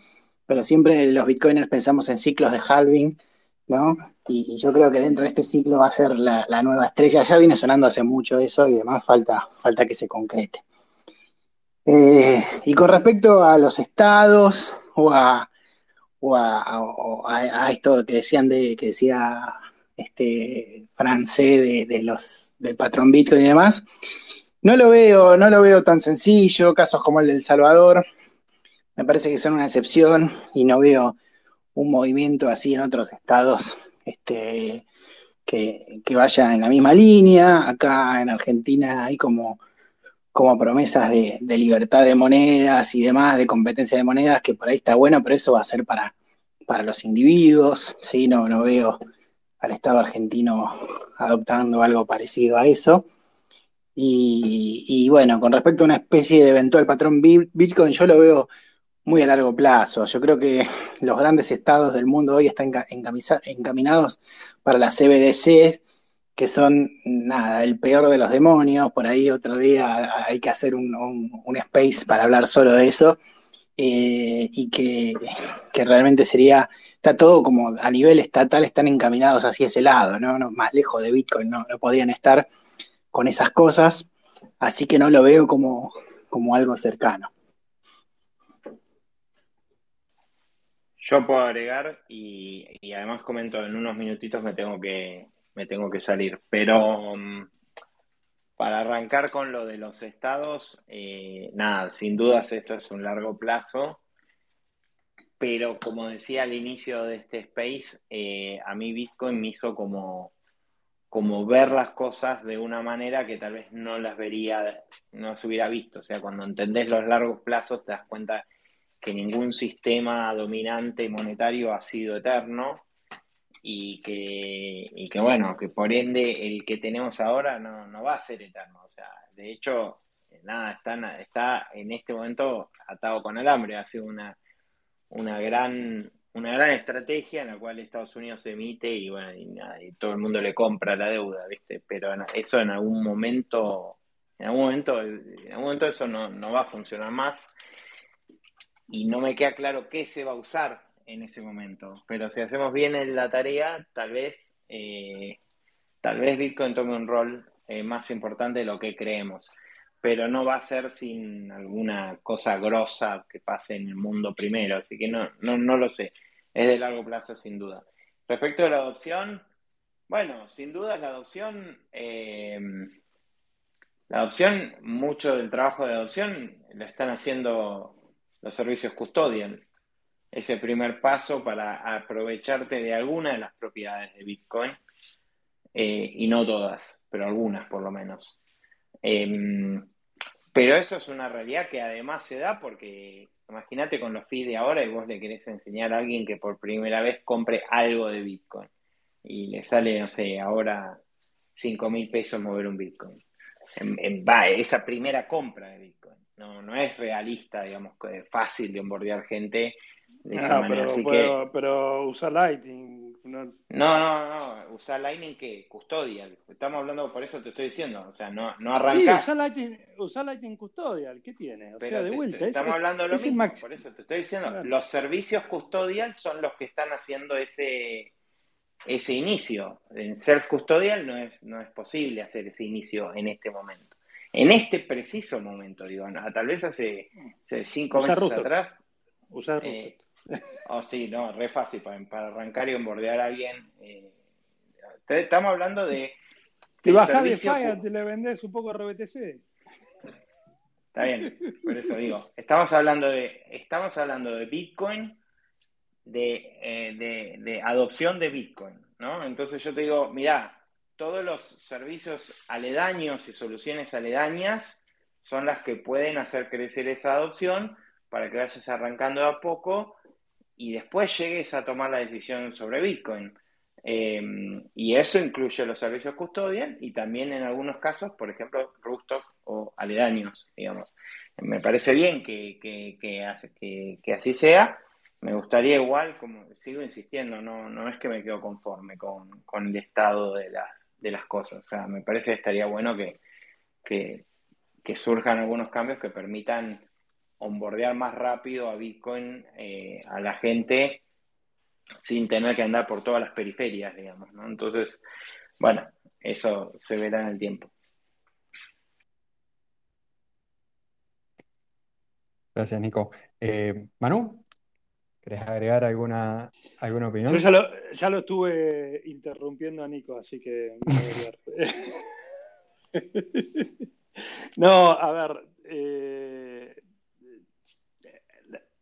pero siempre los bitcoiners pensamos en ciclos de halving, ¿no? Y, yo creo que dentro de este ciclo va a ser la, nueva estrella. Ya viene sonando hace mucho eso y demás falta, falta que se concrete. Eh, y con respecto a los estados o a, a, esto que decían de que decía este, francés de, los, del patrón Bitcoin y demás. No lo veo, no lo veo tan sencillo, casos como el del Salvador, me parece que son una excepción y no veo un movimiento así en otros estados este, que, vaya en la misma línea. Acá en Argentina hay como, como promesas de, libertad de monedas y demás, de competencia de monedas, que por ahí está bueno, pero eso va a ser para, para los individuos, ¿sí? No, no veo al Estado argentino adoptando algo parecido a eso. Y, bueno, con respecto a una especie de eventual patrón Bitcoin, yo lo veo muy a largo plazo. Yo creo que los grandes estados del mundo hoy están encaminados para las CBDC, que son, nada, el peor de los demonios. Por ahí otro día hay que hacer un, un space para hablar solo de eso. Eh, y que, realmente sería, está todo como a nivel estatal, están encaminados hacia ese lado, ¿no? más lejos de Bitcoin no, no podrían estar con esas cosas, así que no lo veo como, como algo cercano. Yo puedo agregar y, y, además comento en unos minutitos me tengo que, me tengo que salir, pero mm, para arrancar con lo de los estados, eh, nada, sin dudas esto es un largo plazo, pero como decía al inicio de este space, eh, a mí Bitcoin me hizo como, como ver las cosas de una manera que tal vez no las vería, no se hubiera visto. O sea, cuando entendés los largos plazos te das cuenta que ningún sistema dominante monetario ha sido eterno y que, y que bueno, que por ende el que tenemos ahora no, no va a ser eterno. O sea, de hecho, nada, está, está en este momento atado con el hambre. Ha sido una, una gran una gran estrategia en la cual Estados Unidos emite y bueno, y, todo el mundo le compra la deuda, ¿viste? Pero eso en algún momento, en algún momento, en algún momento eso no, no va a funcionar más y no me queda claro qué se va a usar en ese momento. Pero si hacemos bien la tarea, tal vez, eh, tal vez Bitcoin tome un rol eh, más importante de lo que creemos. Pero no va a ser sin alguna cosa grosa que pase en el mundo primero. Así que no, no, no lo sé. Es de largo plazo, sin duda. Respecto a la adopción, bueno, sin duda la adopción, eh, la adopción, mucho del trabajo de adopción lo están haciendo los servicios custodian ese primer paso para aprovecharte de alguna de las propiedades de Bitcoin, eh, y no todas, pero algunas por lo menos. Em, pero eso es una realidad que además se da porque imagínate con los fees de ahora y vos le querés enseñar a alguien que por primera vez compre algo de Bitcoin y le sale, no sé, ahora 5 mil pesos mover un Bitcoin. va, esa primera compra de Bitcoin. No, no es realista, digamos, fácil de onboardear gente de esa Ah, manera. pero, Así que, pero Lightning. no- no, no, no, usar Lightning que custodial. Estamos hablando, por eso te estoy diciendo, o sea, no, no Sí, arrancás. usar Lightning, usar Lightning Custodial, ¿qué tiene? O Pero sea, de te- vuelta. te- es- estamos hablando de lo mismo, max- por eso te estoy diciendo, Claro. los servicios custodial son los que están haciendo ese, ese inicio. En self custodial no es, no es posible hacer ese inicio en este momento. En este preciso momento, digo, no, tal vez hace, hace cinco meses atrás, eh, oh sí, no, re fácil para, para arrancar y onboardear a alguien. eh, estamos hablando de... Te bajás de Fire, te le vendés un poco RBTC. Está bien, por eso digo, estamos hablando de, estamos hablando de Bitcoin, de, eh, de- de adopción de Bitcoin, ¿no? Entonces yo te digo, mirá, todos los servicios aledaños y soluciones aledañas son las que pueden hacer crecer esa adopción para que vayas arrancando de a poco y después llegues a tomar la decisión sobre Bitcoin. Eh, y eso incluye los servicios custodial y también en algunos casos, por ejemplo, rooftop o aledaños, digamos. Me parece bien que, que, que, que- así sea. Me gustaría igual, como sigo insistiendo, no, no es que me quedo conforme con, con el estado de las, de las cosas. O sea, me parece que estaría bueno que surjan algunos cambios que permitan onboardear más rápido a Bitcoin eh, a la gente sin tener que andar por todas las periferias, digamos, ¿no? Entonces, bueno, eso se verá en el tiempo. Gracias, Nico. Eh, Manu, ¿querés agregar alguna, alguna opinión? Yo ya lo, ya lo estuve interrumpiendo a Nico, así que me voy a olvidar. No, a ver, eh,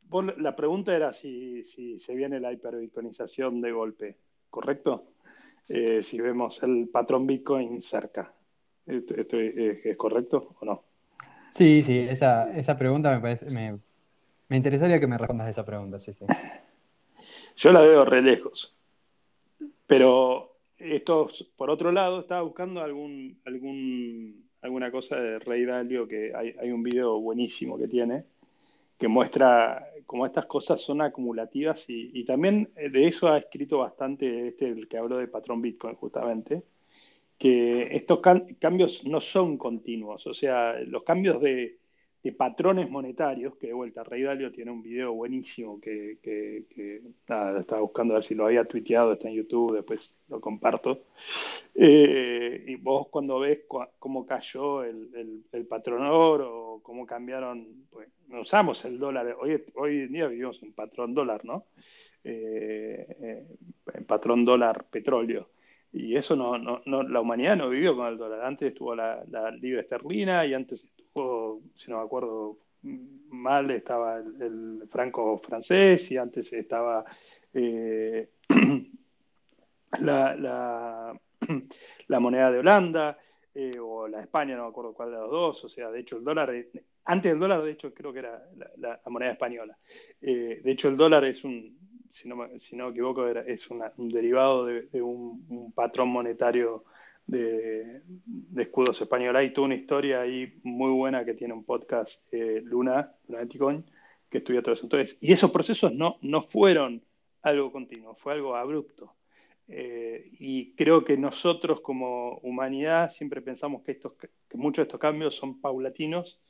vos- la pregunta era si, si se viene la hiperbitcoinización de golpe, ¿correcto? Eh, si vemos el patrón Bitcoin cerca. Esto- esto ¿Es, es correcto o no? Sí, sí, esa, esa pregunta me parece, me, me interesaría que me respondas esa pregunta, sí, sí. Yo la veo re lejos. Pero esto, por otro lado, estaba buscando algún, algún, alguna cosa de Rey Dalio, que hay, hay un video buenísimo que tiene, que muestra cómo estas cosas son acumulativas y, y también de eso ha escrito bastante este, el que habló de patrón Bitcoin justamente, que estos cambios no son continuos, o sea, los cambios de, de patrones monetarios, que de vuelta Rey Dalio tiene un video buenísimo que, que- que, nada, estaba buscando a ver si lo había tuiteado, está en YouTube, después lo comparto. Eh, y vos cuando ves cómo cayó el, patrón oro, cómo cambiaron, pues no usamos el dólar, hoy, hoy en día vivimos en patrón dólar, ¿no? Eh, eh, patrón dólar petróleo. Y eso no, no, no, la humanidad no vivió con el dólar. Antes estuvo la, la libra esterlina y antes estuvo, si no me acuerdo mal, estaba el, franco francés y antes estaba eh, la, la, la moneda de Holanda eh, o la España, no me acuerdo cuál de los dos. O sea, de hecho el dólar, antes del dólar, de hecho creo que era la moneda española. Eh, de hecho el dólar es un, si no me, si no equivoco, es un derivado de, un, patrón monetario de, de escudos españoles. Hay toda una historia ahí muy buena que tiene un podcast, eh, Luna, Lunaticon, que estudia todo eso. Entonces, y esos procesos no, no fueron algo continuo, fue algo abrupto. Eh, y creo que nosotros como humanidad siempre pensamos que, estos, que muchos de estos cambios son paulatinos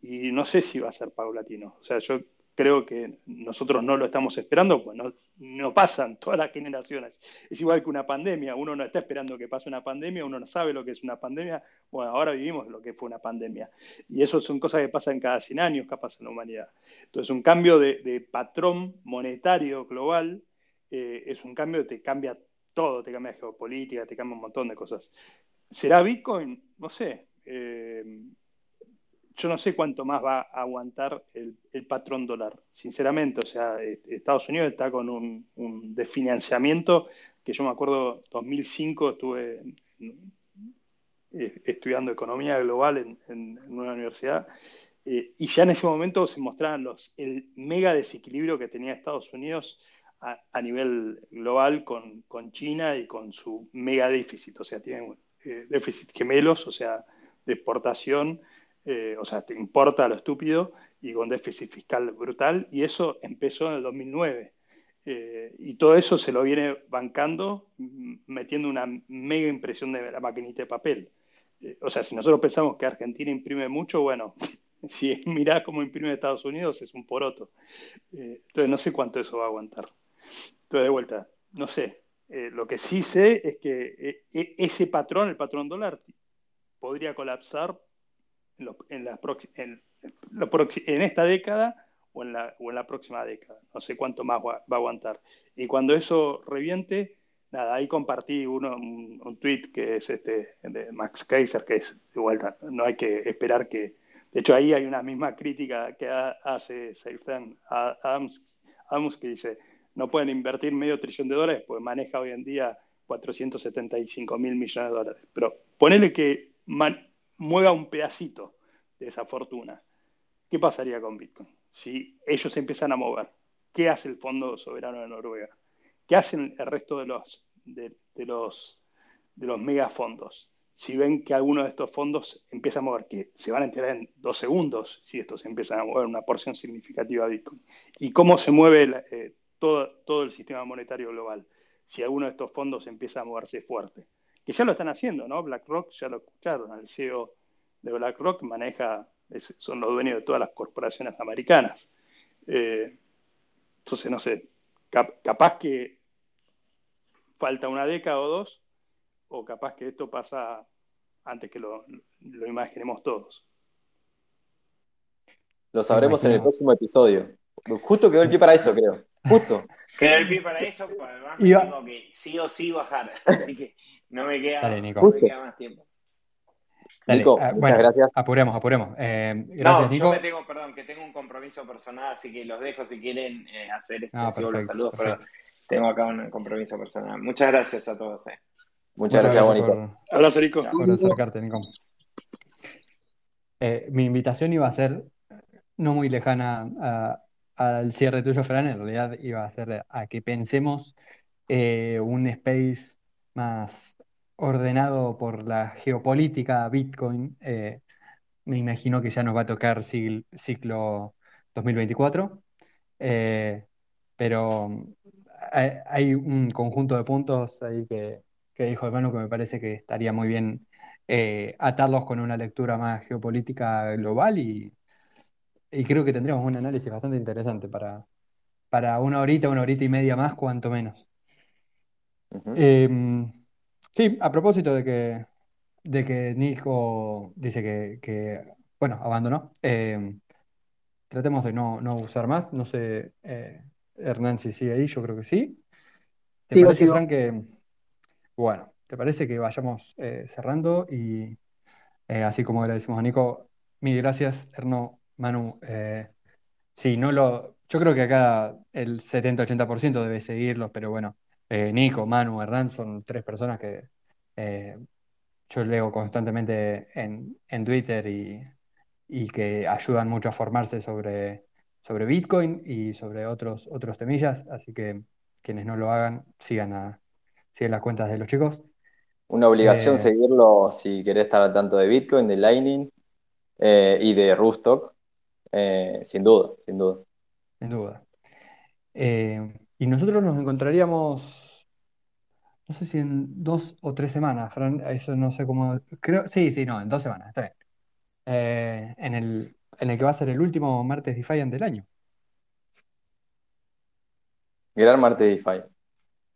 y no sé si va a ser paulatino. O sea, yo creo que nosotros no lo estamos esperando, pues no, pasan todas las generaciones. Es igual que una pandemia, uno no está esperando que pase una pandemia, uno no sabe lo que es una pandemia, bueno, ahora vivimos lo que fue una pandemia. Y eso son cosas que pasan cada 100 años, capaz en la humanidad. Entonces, un cambio de, de patrón monetario global eh, es un cambio que te cambia todo, te cambia geopolítica, te cambia un montón de cosas. ¿Será Bitcoin? No sé. Eh, yo no sé cuánto más va a aguantar el, el patrón dólar, sinceramente. O sea, Estados Unidos está con un, desfinanciamiento que yo me acuerdo, 2005 estuve eh, estudiando economía global en, una universidad eh, y ya en ese momento se mostraban los, el mega desequilibrio que tenía Estados Unidos a, a nivel global con, con China y con su mega déficit. O sea, tienen eh, déficit gemelos, o sea, de exportación, eh, o sea, te importa lo estúpido y con déficit fiscal brutal, y eso empezó en el 2009. Eh, y todo eso se lo viene bancando, mm, metiendo una mega impresión de la maquinita de papel. Eh, o sea, si nosotros pensamos que Argentina imprime mucho, bueno, si mirás cómo imprime Estados Unidos, es un poroto. Entonces, no sé cuánto eso va a aguantar. Entonces, de vuelta, no sé. lo que sí sé es que e, ese patrón, el patrón dólar, podría colapsar en, la en esta década o en la, próxima década. No sé cuánto más va, a aguantar. Y cuando eso reviente, nada, ahí compartí uno, un, tweet que es este de Max Kaiser, que es vuelta, no hay que esperar que. De hecho, ahí hay una misma crítica que hace Seifen Adams, Adams, que dice: no pueden invertir medio trillón de dólares, pues maneja hoy en día 475 mil millones de dólares. Pero ponele que mueva un pedacito de esa fortuna. ¿Qué pasaría con Bitcoin? si ellos empiezan a mover, ¿qué hace el Fondo Soberano de Noruega? ¿Qué hacen el resto de los, de, los, de los megafondos? Si ven que alguno de estos fondos empieza a mover, que se van a enterar en dos segundos si estos empiezan a mover una porción significativa de Bitcoin. ¿Y cómo se mueve eh, todo, todo el sistema monetario global? Si alguno de estos fondos empieza a moverse fuerte. Que ya lo están haciendo, ¿no? BlackRock, ya lo escucharon, el CEO de BlackRock maneja son los dueños de todas las corporaciones americanas. Eh, entonces, no sé, capaz que falta una década o dos, o capaz que esto pasa antes que lo, imaginemos todos. Lo sabremos en el próximo episodio. Justo quedó el pie para eso, creo. Justo. Quedó el pie para eso, pues además me tengo que sí o sí bajar. Así que no me queda, no me queda más tiempo. Nico, ah, muchas gracias. Apuremos, apuremos. Eh, gracias, Nico. Yo me tengo, perdón, que tengo un compromiso personal, así que los dejo si quieren eh, hacer este, ah, los saludos, pero tengo acá un compromiso personal. Muchas gracias a todos. Eh. Muchas, gracias, Bonito. Abrazo, Nico. Por acercarte, Nico. mi invitación iba a ser no muy lejana al cierre tuyo, Fran, en realidad iba a ser a que pensemos un space más ordenado por la geopolítica Bitcoin, eh, me imagino que ya nos va a tocar ciclo 2024. Eh, pero hay, un conjunto de puntos ahí que, dijo hermano que me parece que estaría muy bien eh, atarlos con una lectura más geopolítica global y, creo que tendríamos un análisis bastante interesante para, para una horita, una horita y media más, cuanto menos. Sí, a propósito de que, de que Nico dice que, bueno, abandonó, eh, tratemos de no, usar más. No sé, eh, Hernán, si sigue ahí, yo creo que sí. ¿Te parece, Frank, que, bueno, ¿te parece que vayamos eh, cerrando? Y así como le decimos a Nico, mil gracias, Erno, Manu. sí, no lo, yo creo que acá el 70-80% debe seguirlos, pero bueno, eh, Nico, Manu, Hernán son tres personas que eh, yo leo constantemente en, Twitter y, que ayudan mucho a formarse sobre, sobre Bitcoin y sobre otros, otros temillas, así que quienes no lo hagan, sigan, a, sigan las cuentas de los chicos. Una obligación eh, seguirlo si querés estar al tanto de Bitcoin, de Lightning y de Rustock, sin duda, sin duda. Sin duda. y nosotros nos encontraríamos no sé si en dos o tres semanas, Fran, eso no sé cómo, creo, sí, sí, no, en dos semanas, está bien. Eh, en el, en el que va a ser el último martes Defiant del año. Gran martes Defiant.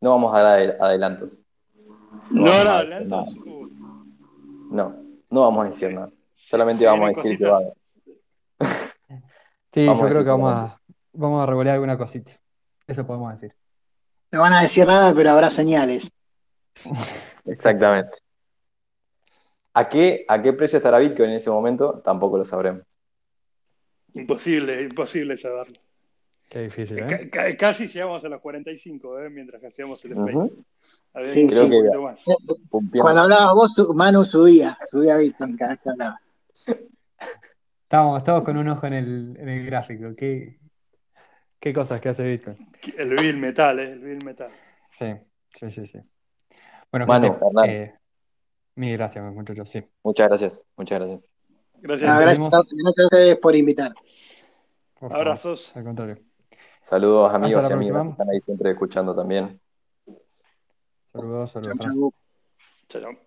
No vamos a dar adelantos. No, no, adelantos. No, no vamos a decir nada. Solamente vamos a decir que va a Sí, yo creo que vamos a, vamos a revolear alguna cosita. Eso podemos decir. No van a decir nada, pero habrá señales. Exactamente. ¿A qué, ¿A qué precio estará Bitcoin en ese momento? Tampoco lo sabremos. Imposible, imposible saberlo. Qué difícil, ¿eh? casi llegamos a los 45, ¿eh? mientras hacíamos el space. sí, creo que más. Cuando hablabas vos, Manu subía, subía Bitcoin cada vez que hablaba. Estábamos todos con un ojo en el, en el gráfico. ¿Qué, ¿Qué cosas que hace Bitcoin? El Bill Metal, ¿eh? El Bill Metal. Sí, sí, sí, sí. Bueno, Manu, eh, Mil gracias, muchachos, sí. Muchas gracias, muchas gracias. Gracias. No, gracias, gracias a ustedes por invitar. Por favor, Abrazos. Al contrario. Saludos amigos y amigas que están ahí siempre escuchando también. Saludos, saludos. Chau. Chao.